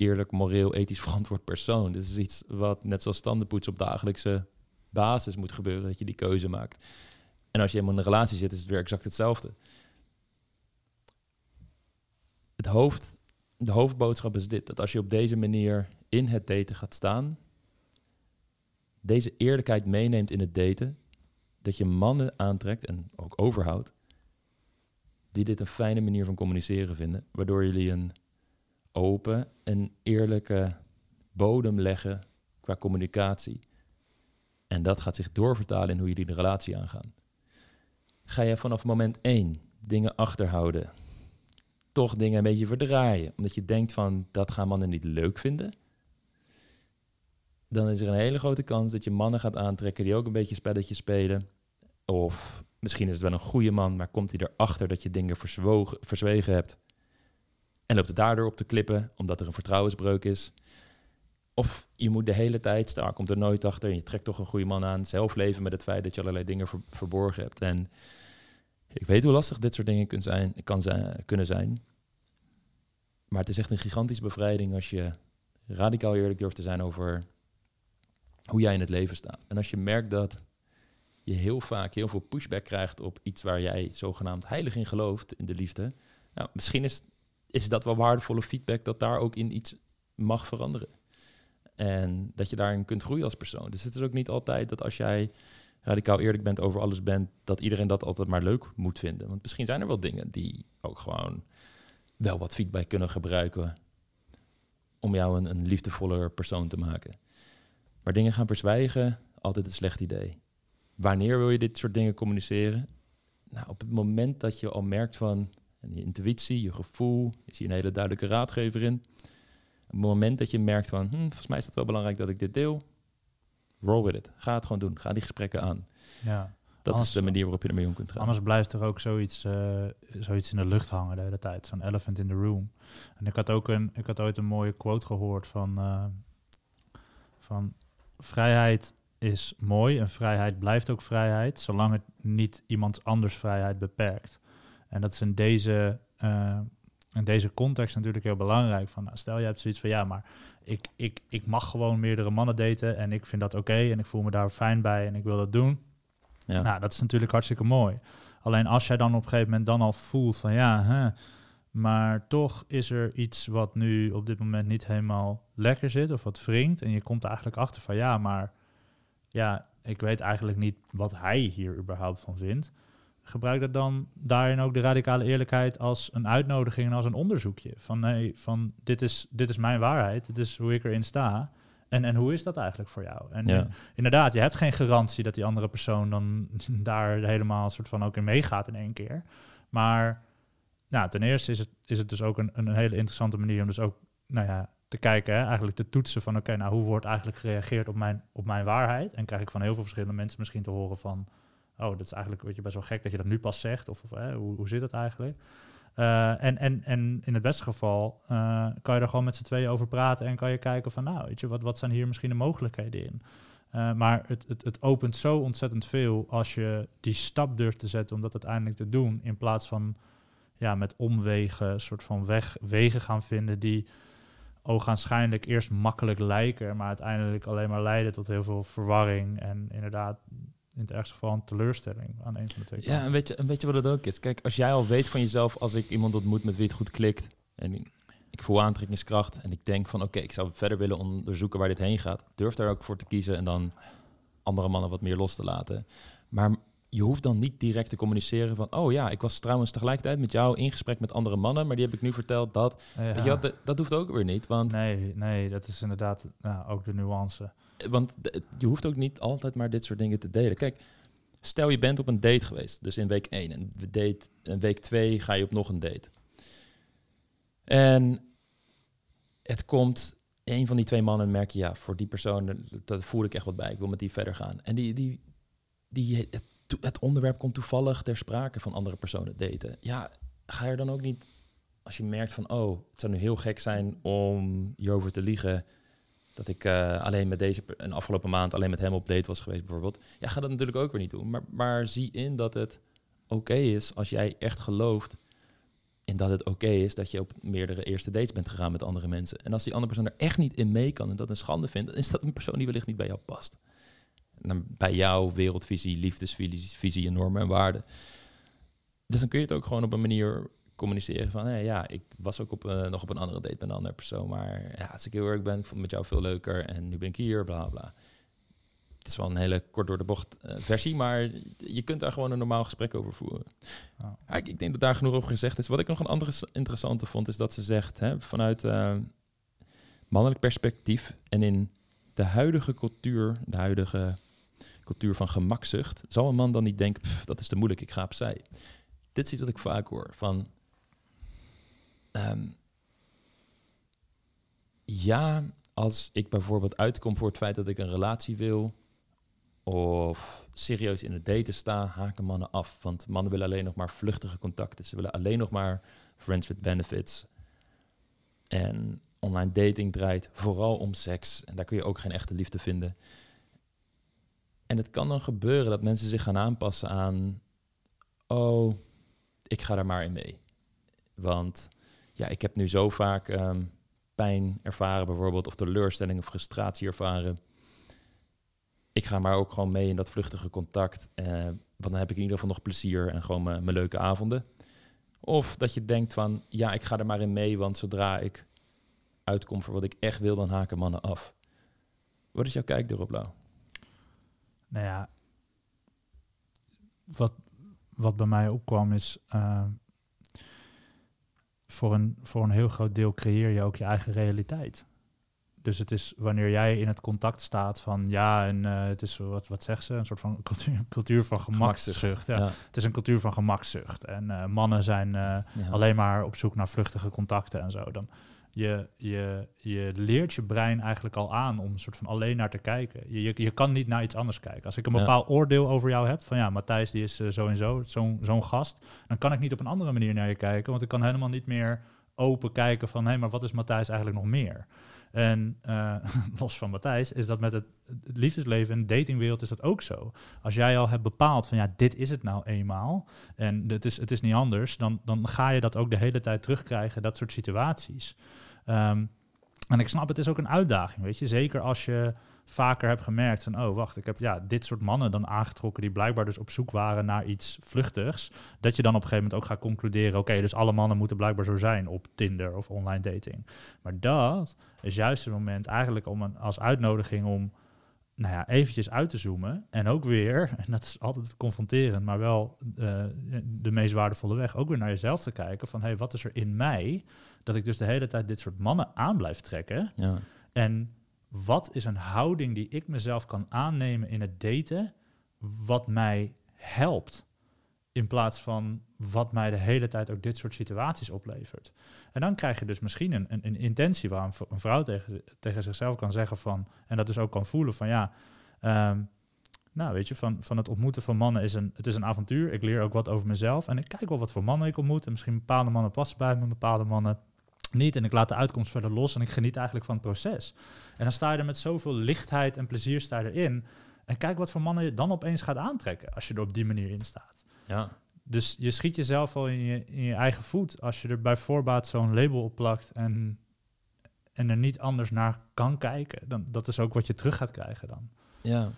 Speaker 1: eerlijk, moreel, ethisch verantwoord persoon. Dit is iets wat net zoals standenpoetsen op dagelijkse basis moet gebeuren, dat je die keuze maakt. En als je helemaal in een relatie zit, is het weer exact hetzelfde. Het hoofd, de hoofdboodschap is dit, dat als je op deze manier in het daten gaat staan, deze eerlijkheid meeneemt in het daten, dat je mannen aantrekt en ook overhoudt, die dit een fijne manier van communiceren vinden, waardoor jullie een open en eerlijke bodem leggen qua communicatie. En dat gaat zich doorvertalen in hoe jullie de relatie aangaan. Ga je vanaf moment één dingen achterhouden, toch dingen een beetje verdraaien, omdat je denkt van dat gaan mannen niet leuk vinden, dan is er een hele grote kans dat je mannen gaat aantrekken die ook een beetje spelletjes spelen. Of misschien is het wel een goede man, maar komt hij erachter dat je dingen verzwogen, verzwegen hebt en loopt het daardoor op te klippen, omdat er een vertrouwensbreuk is. Of je moet de hele tijd staan, komt er nooit achter en je trekt toch een goede man aan. Zelf leven met het feit dat je allerlei dingen ver- verborgen hebt. En ik weet hoe lastig dit soort dingen kunnen zijn, kan zijn, kunnen zijn. Maar het is echt een gigantische bevrijding als je radicaal eerlijk durft te zijn over hoe jij in het leven staat. En als je merkt dat je heel vaak heel veel pushback krijgt op iets waar jij zogenaamd heilig in gelooft, in de liefde. Nou, misschien is, is dat wel waardevolle feedback dat daar ook in iets mag veranderen. En dat je daarin kunt groeien als persoon. Dus het is ook niet altijd dat als jij radicaal eerlijk bent over alles bent, dat iedereen dat altijd maar leuk moet vinden. Want misschien zijn er wel dingen die ook gewoon wel wat feedback kunnen gebruiken om jou een, een liefdevoller persoon te maken. Maar dingen gaan verzwijgen, altijd een slecht idee. Wanneer wil je dit soort dingen communiceren? Nou, op het moment dat je al merkt van en je intuïtie, je gevoel, is hier een hele duidelijke raadgever in. Op het moment dat je merkt van, hm, volgens mij is het wel belangrijk dat ik dit deel, roll with it. Ga het gewoon doen. Ga die gesprekken aan.
Speaker 2: Ja.
Speaker 1: Dat
Speaker 2: Anders-
Speaker 1: is de manier waarop je ermee om kunt gaan.
Speaker 2: Anders blijft er ook zoiets, eh, zoiets in de lucht hangen de hele tijd. Zo'n elephant in the room. En ik had ook een, ik had ooit een mooie quote gehoord van, eh, van vrijheid is mooi en vrijheid blijft ook vrijheid, zolang het niet iemands anders vrijheid beperkt. En dat is in deze, eh, in deze context natuurlijk heel belangrijk. Van, nou, stel je hebt zoiets van ja, maar ik, ik, ik mag gewoon meerdere mannen daten en ik vind dat oké en ik voel me daar fijn bij en ik wil dat doen.
Speaker 1: ja.
Speaker 2: Nou, dat is natuurlijk hartstikke mooi. Alleen als jij dan op een gegeven moment dan al voelt van ja, hè, maar toch is er iets wat nu op dit moment niet helemaal lekker zit of wat wringt. En je komt er eigenlijk achter van ja, maar ja, ik weet eigenlijk niet wat hij hier überhaupt van vindt. Gebruik dat dan daarin ook de radicale eerlijkheid als een uitnodiging en als een onderzoekje. Van nee, van dit is, dit is mijn waarheid, dit is hoe ik erin sta. En, en hoe is dat eigenlijk voor jou? En
Speaker 1: Ja.
Speaker 2: inderdaad, je hebt geen garantie dat die andere persoon dan daar helemaal soort van ook in meegaat in één keer. Maar nou, ten eerste is het, is het dus ook een, een hele interessante manier om dus ook nou ja, te kijken, hè, eigenlijk te toetsen van oké, nou hoe wordt eigenlijk gereageerd op mijn, op mijn waarheid? En krijg ik van heel veel verschillende mensen misschien te horen van, oh, dat is eigenlijk weet je, best wel gek dat je dat nu pas zegt. Of, of hoe, hoe zit het eigenlijk? Eh, en, en, en in het beste geval eh, kan je er gewoon met z'n tweeën over praten en kan je kijken van, nou, weet je, wat, wat zijn hier misschien de mogelijkheden in? Eh, maar het, het, het opent zo ontzettend veel als je die stap durft te zetten om dat uiteindelijk te doen, in plaats van ja, met omwegen, soort van weg, wegen gaan vinden die ogenschijnlijk eerst makkelijk lijken, maar uiteindelijk alleen maar leiden tot heel veel verwarring en inderdaad in het ergste geval een teleurstelling aan een van de twee
Speaker 1: Ja, en weet, je, en weet je wat het ook is? Kijk, als jij al weet van jezelf, als ik iemand ontmoet met wie het goed klikt en ik, voel aantrekkingskracht en ik denk van oké, ik zou verder willen onderzoeken waar dit heen gaat, durf daar ook voor te kiezen en dan andere mannen wat meer los te laten. Maar je hoeft dan niet direct te communiceren van oh ja, ik was trouwens tegelijkertijd met jou in gesprek met andere mannen, maar die heb ik nu verteld dat.
Speaker 2: Ja.
Speaker 1: Weet je wat, dat, dat hoeft ook weer niet, want,
Speaker 2: Nee, nee, dat is inderdaad nou, ook de nuance.
Speaker 1: Want je hoeft ook niet altijd maar dit soort dingen te delen. Kijk, stel je bent op een date geweest, dus in week 1 en date, in week 2 ga je op nog een date. En het komt, een van die twee mannen merk je, ja, voor die persoon, dat- dat voel ik echt wat bij. Ik wil met die verder gaan. En die, die, die, het, het onderwerp komt toevallig ter sprake van andere personen daten. Ja, ga er dan ook niet, als je merkt van, oh, het zou nu heel gek zijn om hierover te liegen, dat ik eh, alleen met deze, een afgelopen maand alleen met hem op date was geweest bijvoorbeeld. Ja, ga dat natuurlijk ook weer niet doen. Maar, maar zie in dat het oké is als jij echt gelooft in dat het oké is dat je op meerdere eerste dates bent gegaan met andere mensen. En als die andere persoon er echt niet in mee kan en dat een schande vindt, dan is dat een persoon die wellicht niet bij jou past. Dan bij jouw wereldvisie, liefdesvisie visie en normen en waarden. Dus dan kun je het ook gewoon op een manier communiceren van, hé, ja, ik was ook op, eh, nog op een andere date met een andere persoon, maar ja, als ik heel erg ben, ik vond het met jou veel leuker en nu ben ik hier, bla bla. Het is wel een hele kort door de bocht eh, versie, maar je kunt daar gewoon een normaal gesprek over voeren.
Speaker 2: Ja,
Speaker 1: ik, ik denk dat daar genoeg over gezegd is. Wat ik nog een andere interessante vond, is dat ze zegt, hè, vanuit eh, mannelijk perspectief en in de huidige cultuur, de huidige cultuur van gemakzucht, zal een man dan niet denken, "Pff, dat is te moeilijk, ik ga opzij. Dit is iets wat ik vaak hoor, van ehm, ja, als ik bijvoorbeeld uitkom voor het feit dat ik een relatie wil, of serieus in het daten sta, haken mannen af. Want mannen willen alleen nog maar vluchtige contacten. Ze willen alleen nog maar friends with benefits. En online dating draait vooral om seks. En daar kun je ook geen echte liefde vinden. En het kan dan gebeuren dat mensen zich gaan aanpassen aan... Oh, ik ga daar maar in mee. Want ja, ik heb nu zo vaak ehm, pijn ervaren bijvoorbeeld, of teleurstelling of frustratie ervaren. Ik ga maar ook gewoon mee in dat vluchtige contact, eh, want dan heb ik in ieder geval nog plezier en gewoon mijn leuke avonden. Of dat je denkt van, ja, ik ga er maar in mee, want zodra ik uitkom voor wat ik echt wil, dan haken mannen af. Wat is jouw kijk erop, Lau?
Speaker 2: Nou ja, wat, wat bij mij opkwam is, eh, voor, een, voor een heel groot deel creëer je ook je eigen realiteit. Dus het is wanneer jij in het contact staat van ja, en eh, het is wat, wat zegt ze, een soort van cultuur, cultuur van gemakzucht. Ja.
Speaker 1: Ja.
Speaker 2: Het is een cultuur van gemakzucht. En eh, mannen zijn eh,
Speaker 1: Ja.
Speaker 2: alleen maar op zoek naar vluchtige contacten en zo. Dan je, je, je leert je brein eigenlijk al aan om een soort van alleen naar te kijken. Je, je, je kan niet naar iets anders kijken. Als ik een
Speaker 1: Ja.
Speaker 2: bepaald oordeel over jou heb, van ja, Matthijs die is eh, zo en zo, zo'n zo'n gast, dan kan ik niet op een andere manier naar je kijken, want ik kan helemaal niet meer open kijken van hé, maar wat is Matthijs eigenlijk nog meer? En eh, los van Matthijs is dat met het, liefdesleven en datingwereld is dat ook zo. Als jij al hebt bepaald van ja, dit is het nou eenmaal en het is, het is niet anders, dan, dan ga je dat ook de hele tijd terugkrijgen, dat soort situaties. Ehm, en ik snap, het is ook een uitdaging, weet je. Zeker als je vaker hebt gemerkt van, oh wacht, ik heb ja, dit soort mannen dan aangetrokken die blijkbaar dus op zoek waren naar iets vluchtigs. Dat je dan op een gegeven moment ook gaat concluderen, oké, dus alle mannen moeten blijkbaar zo zijn op Tinder of online dating. Maar dat is juist het moment eigenlijk om een, als uitnodiging om nou ja, eventjes uit te zoomen. En ook weer, en dat is altijd confronterend, maar wel eh, de meest waardevolle weg, ook weer naar jezelf te kijken van, hé, hey, wat is er in mij dat ik dus de hele tijd dit soort mannen aan blijf trekken?
Speaker 1: Ja.
Speaker 2: En wat is een houding die ik mezelf kan aannemen in het daten, wat mij helpt? In plaats van wat mij de hele tijd ook dit soort situaties oplevert. En dan krijg je dus misschien een, een, intentie waar een vrouw tegen, tegen zichzelf kan zeggen van, en dat dus ook kan voelen van ja, ehm, nou weet je, van, van het ontmoeten van mannen is een, het is een avontuur. Ik leer ook wat over mezelf en ik kijk wel wat voor mannen ik ontmoet. En misschien bepaalde mannen passen bij me, bepaalde mannen niet. En ik laat de uitkomst verder los en ik geniet eigenlijk van het proces. En dan sta je er met zoveel lichtheid en plezier sta je erin. En kijk wat voor mannen je dan opeens gaat aantrekken als je er op die manier in staat.
Speaker 1: ja.
Speaker 2: Dus je schiet jezelf al in je, in je eigen voet als je er bij voorbaat zo'n label op plakt en, en er niet anders naar kan kijken. Dan, dat is ook wat je terug gaat krijgen dan.
Speaker 1: Ja.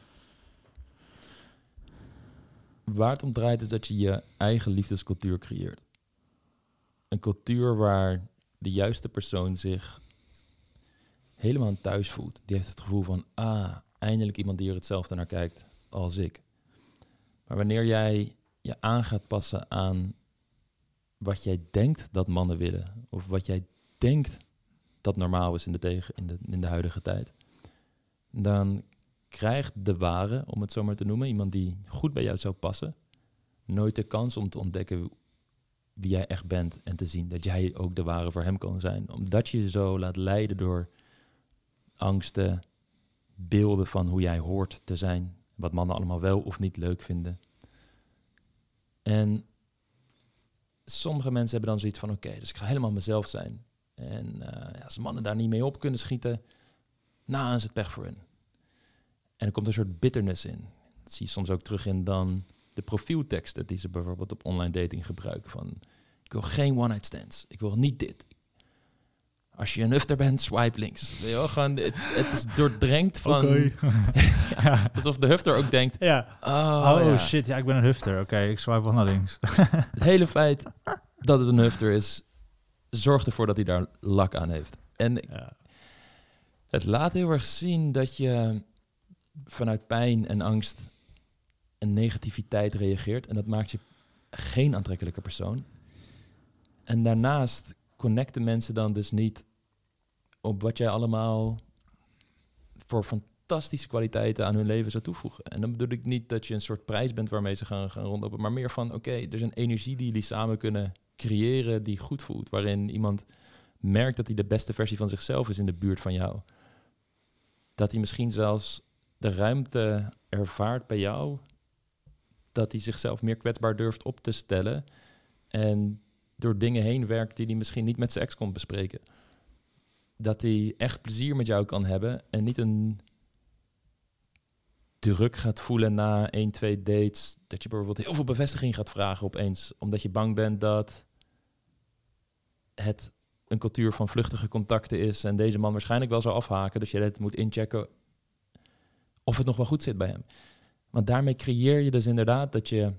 Speaker 1: Waar het om draait is dat je je eigen liefdescultuur creëert. Een cultuur waar de juiste persoon zich helemaal thuis voelt. Die heeft het gevoel van, ah, eindelijk iemand die er hetzelfde naar kijkt als ik. Maar wanneer jij je aan gaat passen aan wat jij denkt dat mannen willen, of wat jij denkt dat normaal is in de, tegen, in de, in de huidige tijd, dan krijgt de ware, om het zo maar te noemen, iemand die goed bij jou zou passen, nooit de kans om te ontdekken wie jij echt bent en te zien dat jij ook de ware voor hem kan zijn. Omdat je je zo laat leiden door angsten, beelden van hoe jij hoort te zijn, wat mannen allemaal wel of niet leuk vinden. En sommige mensen hebben dan zoiets van, oké, dus ik ga helemaal mezelf zijn. En eh, als mannen daar niet mee op kunnen schieten, nou, is het pech voor hen. En er komt een soort bitterness in. Dat zie je soms ook terug in dan de profielteksten die ze bijvoorbeeld op online dating gebruiken. Van, ik wil geen one-night stands. Ik wil niet dit. Als je een hufter bent, swipe links. Weet je wel, gewoon, het, het is doordrenkt van... ja, alsof de hufter ook denkt...
Speaker 2: Ja.
Speaker 1: Oh,
Speaker 2: Oh,
Speaker 1: ja.
Speaker 2: shit, ja, ik ben een hufter. Oké, ik swipe wel naar links.
Speaker 1: Het hele feit dat het een hufter is... zorgt ervoor dat hij daar lak aan heeft. En
Speaker 2: ja.
Speaker 1: Het laat heel erg zien dat je vanuit pijn en angst en negativiteit reageert. En dat maakt je geen aantrekkelijke persoon. En daarnaast connecten mensen dan dus niet op wat jij allemaal voor fantastische kwaliteiten aan hun leven zou toevoegen. En dan bedoel ik niet dat je een soort prijs bent waarmee ze gaan, gaan rondlopen, maar meer van, oké, er is een energie die jullie samen kunnen creëren die goed voelt. Waarin iemand merkt dat hij de beste versie van zichzelf is in de buurt van jou. Dat hij misschien zelfs de ruimte ervaart bij jou. Dat hij zichzelf meer kwetsbaar durft op te stellen. En door dingen heen werkt die hij misschien niet met zijn ex kon bespreken. Dat hij echt plezier met jou kan hebben en niet een druk gaat voelen na 1, 2 dates. Dat je bijvoorbeeld heel veel bevestiging gaat vragen opeens. Omdat je bang bent dat het een cultuur van vluchtige contacten is en deze man waarschijnlijk wel zou afhaken, dus je moet inchecken of het nog wel goed zit bij hem. Want daarmee creëer je dus inderdaad dat je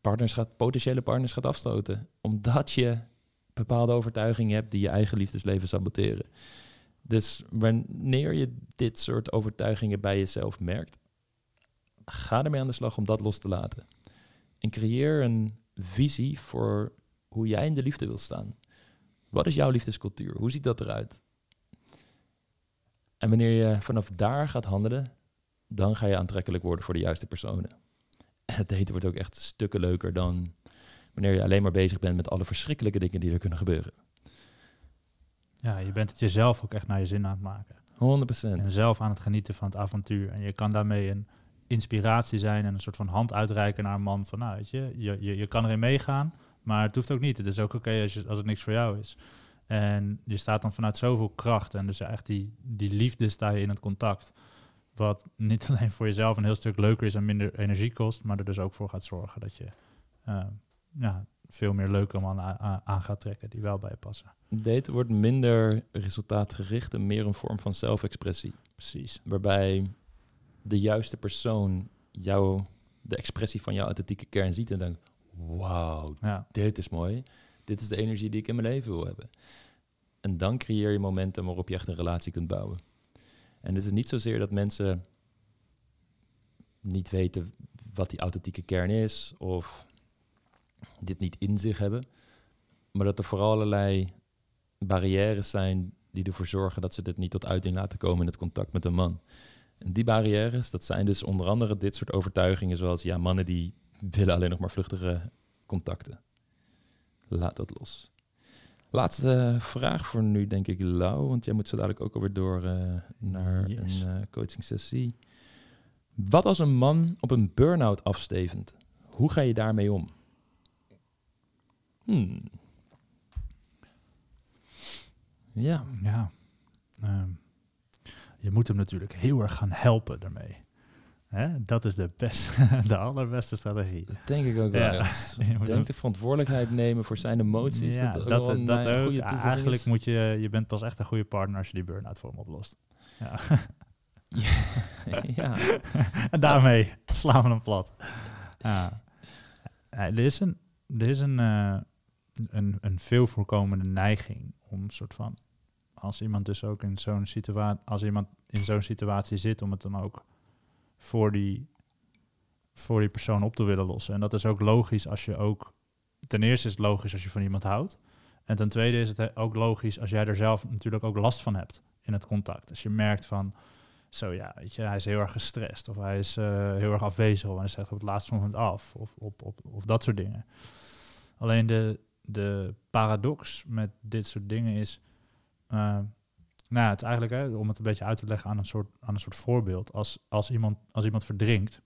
Speaker 1: partners gaat, potentiële partners gaat afstoten, omdat je bepaalde overtuigingen hebt die je eigen liefdesleven saboteren. Dus wanneer je dit soort overtuigingen bij jezelf merkt, ga ermee aan de slag om dat los te laten. En creëer een visie voor hoe jij in de liefde wil staan. Wat is jouw liefdescultuur? Hoe ziet dat eruit? En wanneer je vanaf daar gaat handelen, dan ga je aantrekkelijk worden voor de juiste personen. En het daten wordt ook echt stukken leuker dan wanneer je alleen maar bezig bent met alle verschrikkelijke dingen die er kunnen gebeuren.
Speaker 2: Ja, je bent het jezelf ook echt naar je zin aan het maken.
Speaker 1: 100%.
Speaker 2: En zelf aan het genieten van het avontuur. En je kan daarmee een inspiratie zijn en een soort van hand uitreiken naar een man van, nou weet je, je, je, je kan erin meegaan, maar het hoeft ook niet. Het is ook oké als, je, als het niks voor jou is. En je staat dan vanuit zoveel kracht en dus echt die, die liefde sta je in het contact. Wat niet alleen voor jezelf een heel stuk leuker is en minder energie kost, maar er dus ook voor gaat zorgen dat je uh, ja, veel meer leuke mannen aan gaat trekken die wel bij je passen.
Speaker 1: Daten wordt minder resultaatgericht en meer een vorm van zelfexpressie.
Speaker 2: Precies.
Speaker 1: Waarbij de juiste persoon jou, de expressie van jouw authentieke kern ziet en denkt, wauw, ja. dit is mooi. Dit is de energie die ik in mijn leven wil hebben. En dan creëer je momenten waarop je echt een relatie kunt bouwen. En het is niet zozeer dat mensen niet weten wat die authentieke kern is of dit niet in zich hebben, maar dat er vooral allerlei barrières zijn die ervoor zorgen dat ze dit niet tot uiting laten komen in het contact met een man. En die barrières, dat zijn dus onder andere dit soort overtuigingen, zoals ja, mannen die willen alleen nog maar vluchtige contacten. Laat dat los. Laatste vraag voor nu, denk ik, Lau, want jij moet zo dadelijk ook alweer door uh, naar een uh, coaching sessie. Wat als een man op een burn-out afstevend? Hoe ga je daarmee om? Hmm. Ja.
Speaker 2: Ja. Um, je moet hem natuurlijk heel erg gaan helpen daarmee. Hè? Dat is de, beste, de allerbeste strategie.
Speaker 1: Dat denk ik ook wel. Ja. denk de verantwoordelijkheid nemen voor zijn emoties.
Speaker 2: Ja, dat, dat, dat, ook. Ja, eigenlijk moet je, je bent pas echt een goede partner als je die burn-out voor hem oplost. Ja. ja. en daarmee slaan we hem plat. Ja. Er is een, er is een, uh, een, een veel voorkomende neiging om een soort van als iemand dus ook in zo'n situatie, als iemand in zo'n situatie zit, om het dan ook voor die, voor die persoon op te willen lossen. En dat is ook logisch als je ook, ten eerste is het logisch als je van iemand houdt. En ten tweede is het ook logisch als jij er zelf natuurlijk ook last van hebt in het contact. Als je merkt van, zo ja, weet je, hij is heel erg gestrest of hij is uh, heel erg afwezig of hij zegt op het laatste moment af of, op, op, of dat soort dingen. Alleen de, de paradox met dit soort dingen is, uh, nou het is eigenlijk, hè, om het een beetje uit te leggen aan een soort, aan een soort voorbeeld. Als, als, iemand, als iemand verdrinkt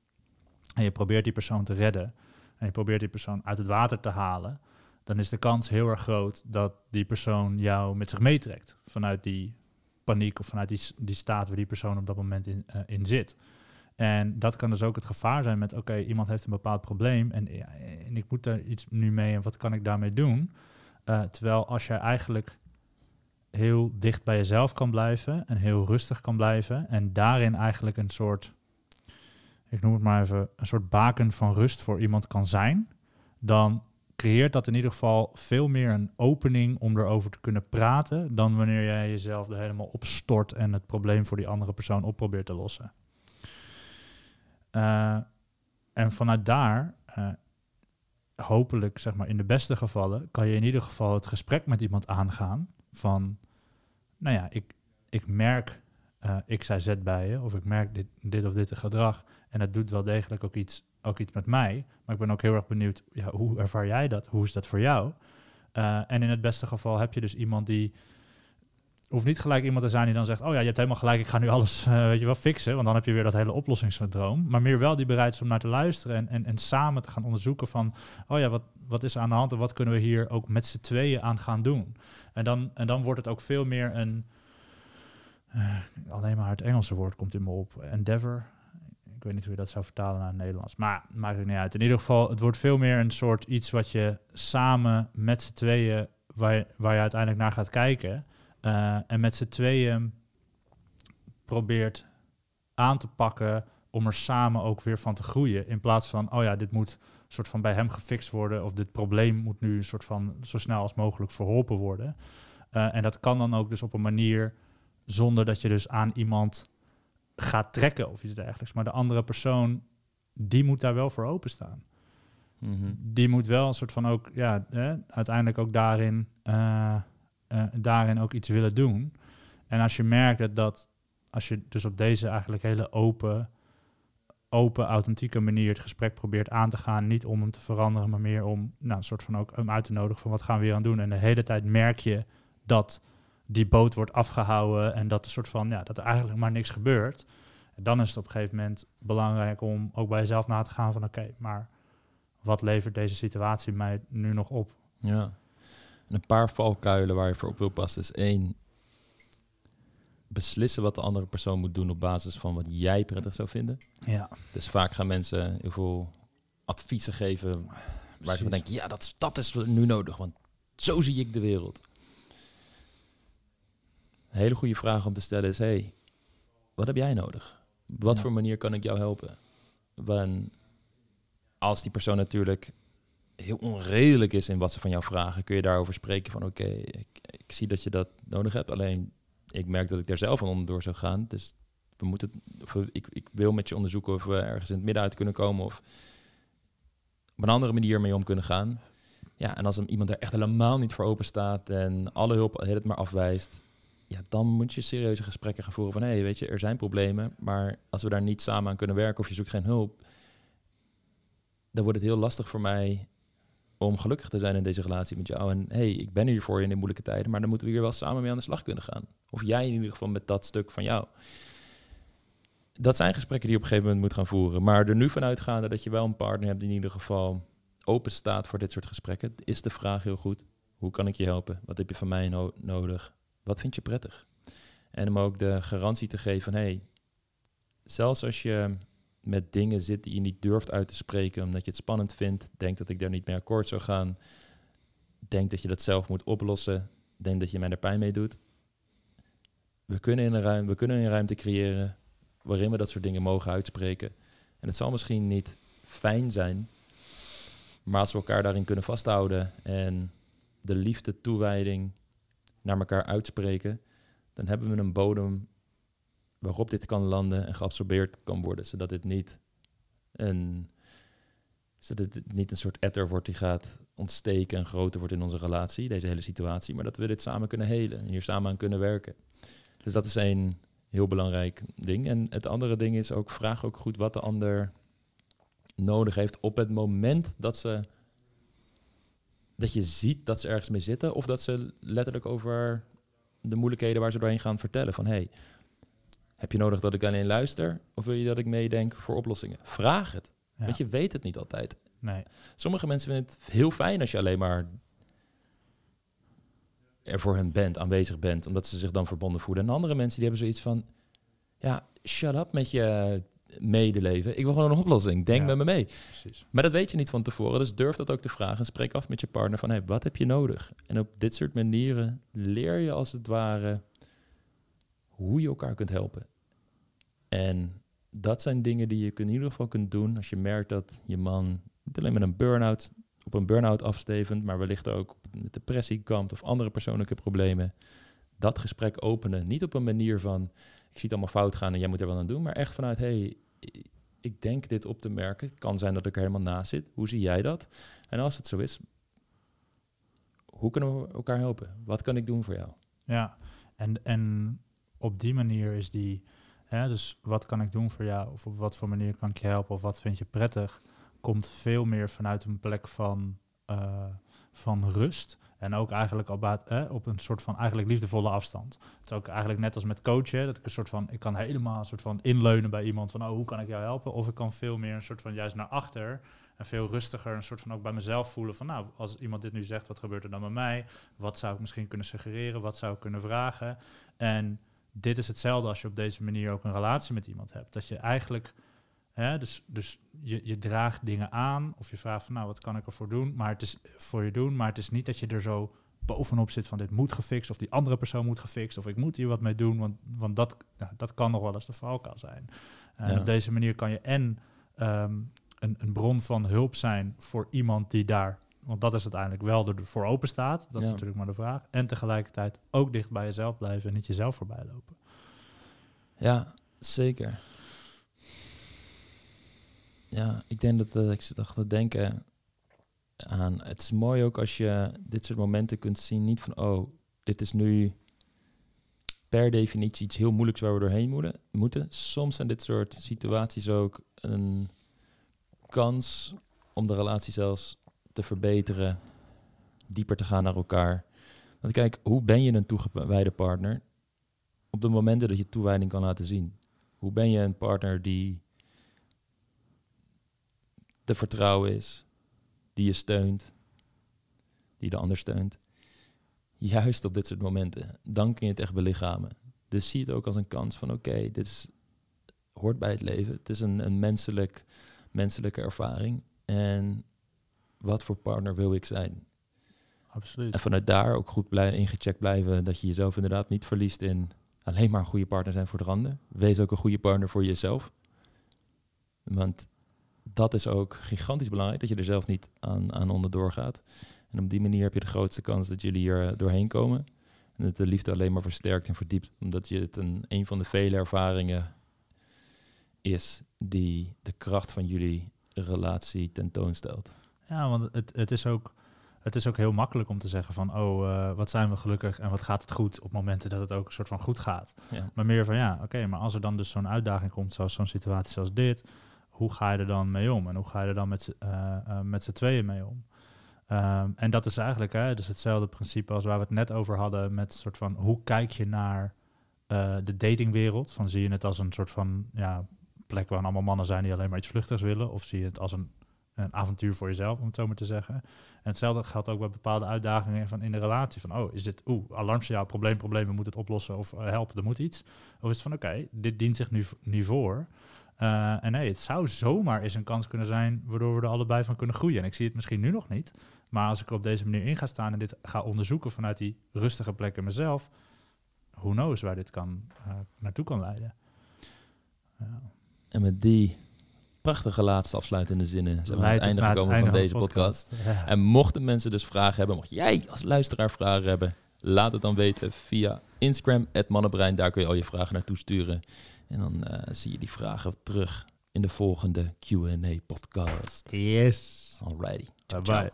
Speaker 2: en je probeert die persoon te redden en je probeert die persoon uit het water te halen, dan is de kans heel erg groot dat die persoon jou met zich meetrekt vanuit die paniek of vanuit die, die staat waar die persoon op dat moment in, uh, in zit. En dat kan dus ook het gevaar zijn met, oké, iemand heeft een bepaald probleem en, en ik moet daar iets nu mee en wat kan ik daarmee doen? Uh, terwijl als je eigenlijk heel dicht bij jezelf kan blijven en heel rustig kan blijven. En daarin eigenlijk een soort, ik noem het maar even, een soort baken van rust voor iemand kan zijn. Dan creëert dat in ieder geval veel meer een opening om erover te kunnen praten. Dan wanneer jij jezelf er helemaal opstort en het probleem voor die andere persoon op probeert te lossen. Uh, en vanuit daar, uh, hopelijk zeg maar in de beste gevallen, kan je in ieder geval het gesprek met iemand aangaan van, nou ja, ik, ik merk uh, X, Y, Z bij je, of ik merk dit, dit of dit gedrag, en het doet wel degelijk ook iets, ook iets met mij, maar ik ben ook heel erg benieuwd, ja, hoe ervaar jij dat? Hoe is dat voor jou? Uh, en in het beste geval heb je dus iemand die hoeft niet gelijk iemand te zijn die dan zegt: Oh ja, je hebt helemaal gelijk, ik ga nu alles uh, weet je wel, fixen. Want dan heb je weer dat hele oplossingssyndroom. Maar meer wel die bereid is om naar te luisteren en, en, en samen te gaan onderzoeken van: Oh ja, wat, wat is er aan de hand en wat kunnen we hier ook met z'n tweeën aan gaan doen? En dan, en dan wordt het ook veel meer een. Uh, alleen maar het Engelse woord komt in me op. Endeavor. Ik weet niet hoe je dat zou vertalen naar het Nederlands. Maar maakt het niet uit. In ieder geval, het wordt veel meer een soort iets wat je samen met z'n tweeën waar, je, waar je uiteindelijk naar gaat kijken. eh, en met z'n tweeën probeert aan te pakken om er samen ook weer van te groeien. In plaats van, oh ja, dit moet soort van bij hem gefixt worden of dit probleem moet nu een soort van zo snel als mogelijk verholpen worden. Eh, en dat kan dan ook dus op een manier zonder dat je dus aan iemand gaat trekken of iets dergelijks. Maar de andere persoon, die moet daar wel voor openstaan.
Speaker 1: Mhm.
Speaker 2: Die moet wel een soort van ook, ja, hè, uiteindelijk ook daarin, eh, eh, daarin ook iets willen doen. En als je merkt dat, dat, als je dus op deze eigenlijk hele open, open, authentieke manier het gesprek probeert aan te gaan, niet om hem te veranderen, maar meer om nou, een soort van ook hem uit te nodigen van wat gaan we hier aan doen. En de hele tijd merk je dat die boot wordt afgehouden en dat, een soort van, ja, dat er eigenlijk maar niks gebeurt. Dan is het op een gegeven moment belangrijk om ook bij jezelf na te gaan van oké, maar wat levert deze situatie mij nu nog op?
Speaker 1: Ja. En een paar valkuilen waar je voor op wil passen is één, beslissen wat de andere persoon moet doen op basis van wat jij prettig zou vinden.
Speaker 2: Ja,
Speaker 1: Dus vaak gaan mensen heel veel adviezen geven waar ze van denken, ja, dat, is- dat is nu nodig, want zo zie ik de wereld. Een hele goede vraag om te stellen is, hey, wat heb jij nodig? Wat
Speaker 2: Ja.
Speaker 1: voor manier kan ik jou helpen? Wan- als die persoon natuurlijk heel onredelijk is in wat ze van jou vragen, kun je daarover spreken van, oké, ik, ik zie dat je dat nodig hebt, alleen ik merk dat ik daar zelf van onderdoor zou gaan, dus we moeten, ik, ik wil met je onderzoeken of we ergens in het midden uit kunnen komen of op een andere manier mee om kunnen gaan. Ja, en als iemand er echt helemaal niet voor open staat en alle hulp het maar afwijst, ja, dan moet je serieuze gesprekken gaan voeren van, hé, hey, weet je, er zijn problemen, maar als we daar niet samen aan kunnen werken of je zoekt geen hulp, dan wordt het heel lastig voor mij om gelukkig te zijn in deze relatie met jou. En hey, ik ben hier voor je in de moeilijke tijden, maar dan moeten we hier wel samen mee aan de slag kunnen gaan. Of jij in ieder geval met dat stuk van jou. Dat zijn gesprekken die je op een gegeven moment moet gaan voeren. Maar er nu vanuit gaande dat je wel een partner hebt die in ieder geval open staat voor dit soort gesprekken, is de vraag heel goed. Hoe kan ik je helpen? Wat heb je van mij no- nodig? Wat vind je prettig? En om ook de garantie te geven hey, zelfs als je met dingen zit die je niet durft uit te spreken, omdat je het spannend vindt, denkt dat ik daar niet mee akkoord zou gaan, denkt dat je dat zelf moet oplossen, denkt dat je mij er pijn mee doet. We kunnen, in een ruim, we kunnen een ruimte creëren waarin we dat soort dingen mogen uitspreken. En het zal misschien niet fijn zijn, maar als we elkaar daarin kunnen vasthouden en de liefde, toewijding naar elkaar uitspreken, dan hebben we een bodem waarop dit kan landen en geabsorbeerd kan worden, zodat dit niet een, zodat het niet een soort etter wordt die gaat ontsteken en groter wordt in onze relatie, deze hele situatie, maar dat we dit samen kunnen helen en hier samen aan kunnen werken. Dus dat is een heel belangrijk ding. En het andere ding is ook, vraag ook goed wat de ander nodig heeft op het moment dat ze dat je ziet dat ze ergens mee zitten of dat ze letterlijk over de moeilijkheden waar ze doorheen gaan vertellen van hey, heb je nodig dat ik alleen luister of wil je dat ik meedenk voor oplossingen? Vraag het.
Speaker 2: Ja.
Speaker 1: Want je weet het niet altijd.
Speaker 2: Nee.
Speaker 1: Sommige mensen vinden het heel fijn als je alleen maar er voor hen bent, aanwezig bent, omdat ze zich dan verbonden voelen. En andere mensen die hebben zoiets van, ja, shut up met je medeleven. Ik wil gewoon een oplossing. Denk
Speaker 2: Ja.
Speaker 1: met me mee.
Speaker 2: Precies.
Speaker 1: Maar dat weet je niet van tevoren, dus durf dat ook te vragen. En spreek af met je partner van, hey, wat heb je nodig? En op dit soort manieren leer je als het ware hoe je elkaar kunt helpen. En dat zijn dingen die je in ieder geval kunt doen als je merkt dat je man niet alleen met een burn-out op een burn-out afstevend, maar wellicht ook met depressie kampt of andere persoonlijke problemen. Dat gesprek openen, niet op een manier van ik zie het allemaal fout gaan en jij moet er wel aan doen, maar echt vanuit hey, ik denk dit op te merken. Het kan zijn dat ik er helemaal naast zit. Hoe zie jij dat? En als het zo is, hoe kunnen we elkaar helpen? Wat kan ik doen voor jou?
Speaker 2: Ja, en, en op die manier is die, dus wat kan ik doen voor jou, of op wat voor manier kan ik je helpen, of wat vind je prettig, komt veel meer vanuit een plek van, eh, van rust. En ook eigenlijk op, op een soort van eigenlijk liefdevolle afstand. Het is ook eigenlijk net als met coachen, dat ik een soort van, ik kan helemaal een soort van inleunen bij iemand van, oh, hoe kan ik jou helpen? Of ik kan veel meer een soort van juist naar achter en veel rustiger een soort van ook bij mezelf voelen van, nou, als iemand dit nu zegt, wat gebeurt er dan met mij? Wat zou ik misschien kunnen suggereren? Wat zou ik kunnen vragen? En dit is hetzelfde als je op deze manier ook een relatie met iemand hebt. Dat je eigenlijk, hè, dus, dus je, je draagt dingen aan of je vraagt van, nou, wat kan ik ervoor doen? Maar het is voor je doen, maar het is niet dat je er zo bovenop zit van dit moet gefixt of die andere persoon moet gefixt of ik moet hier wat mee doen, want, want dat, dat kan nog wel eens de valkuil zijn.
Speaker 1: Ja.
Speaker 2: op deze manier kan je en ehm, een, een bron van hulp zijn voor iemand die daar, want dat is uiteindelijk wel ervoor open staat, dat is
Speaker 1: Ja.
Speaker 2: natuurlijk maar de vraag, en tegelijkertijd ook dicht bij jezelf blijven en niet jezelf voorbij lopen.
Speaker 1: Ja, zeker. Ja, ik denk dat eh, ik zit echt te denken aan. Het is mooi ook als je dit soort momenten kunt zien. Niet van, oh, dit is nu per definitie iets heel moeilijks waar we doorheen moeten. moeten. Soms zijn dit soort situaties ook een kans om de relatie zelfs te verbeteren, dieper te gaan naar elkaar. Want kijk, hoe ben je een toegewijde partner? op de momenten dat je toewijding kan laten zien. Hoe ben je een partner die te vertrouwen is, die je steunt, die de ander steunt. Juist op dit soort momenten, dan kun je het echt belichamen. Dus zie het ook als een kans van oké, dit is, hoort bij het leven. Het is een, een menselijk, menselijke ervaring. En wat voor partner wil ik zijn?
Speaker 2: Absoluut.
Speaker 1: En vanuit daar ook goed blij, ingecheckt blijven dat je jezelf inderdaad niet verliest in alleen maar een goede partner zijn voor de ander. Wees ook een goede partner voor jezelf. Want dat is ook gigantisch belangrijk, dat je er zelf niet aan, aan onderdoor gaat. En op die manier heb je de grootste kans dat jullie hier eh, doorheen komen. En dat de liefde alleen maar versterkt en verdiept. Omdat je het een, een van de vele ervaringen is die de kracht van jullie relatie tentoonstelt.
Speaker 2: Ja, want het, het, is ook, het is ook heel makkelijk om te zeggen van, oh, eh, wat zijn we gelukkig en wat gaat het goed op momenten dat het ook een soort van goed gaat.
Speaker 1: Ja.
Speaker 2: Maar meer van, ja, oké, maar als er dan dus zo'n uitdaging komt, zoals zo'n situatie zoals dit, hoe ga je er dan mee om? En hoe ga je er dan met, z'n- eh, met z'n tweeën mee om? Ehm, en dat is eigenlijk hè, dus hetzelfde principe als waar we het net over hadden met soort van, hoe kijk je naar de datingwereld? Van zie je het als een soort van, ja, plek waar allemaal mannen zijn die alleen maar iets vluchtigs willen? Of zie je het als een een avontuur voor jezelf, om het zo maar te zeggen. En hetzelfde geldt ook bij bepaalde uitdagingen van in de relatie. Van, oh, is dit, oeh, alarmsignaal, probleem, probleem, we moeten het oplossen of eh, helpen, er moet iets. Of is het van, oké, dit dient zich nu, nu voor. Eh, en nee, het zou zomaar eens een kans kunnen zijn waardoor we er allebei van kunnen groeien. En ik zie het misschien nu nog niet, maar als ik er op deze manier in ga staan en dit ga onderzoeken vanuit die rustige plek in mezelf, who knows waar dit kan, eh, naartoe kan leiden. Ja.
Speaker 1: En met die prachtige laatste afsluitende zinnen zijn we aan het einde gekomen van deze
Speaker 2: de
Speaker 1: podcast.
Speaker 2: Ja.
Speaker 1: En mochten mensen dus vragen hebben, mocht jij als luisteraar vragen hebben, laat het dan weten via Instagram, mannenbrein. Daar kun je al je vragen naartoe sturen. En dan eh, zie je die vragen terug in de volgende Q&A podcast.
Speaker 2: Yes.
Speaker 1: Alrighty.
Speaker 2: Bye
Speaker 1: ciao.
Speaker 2: bye.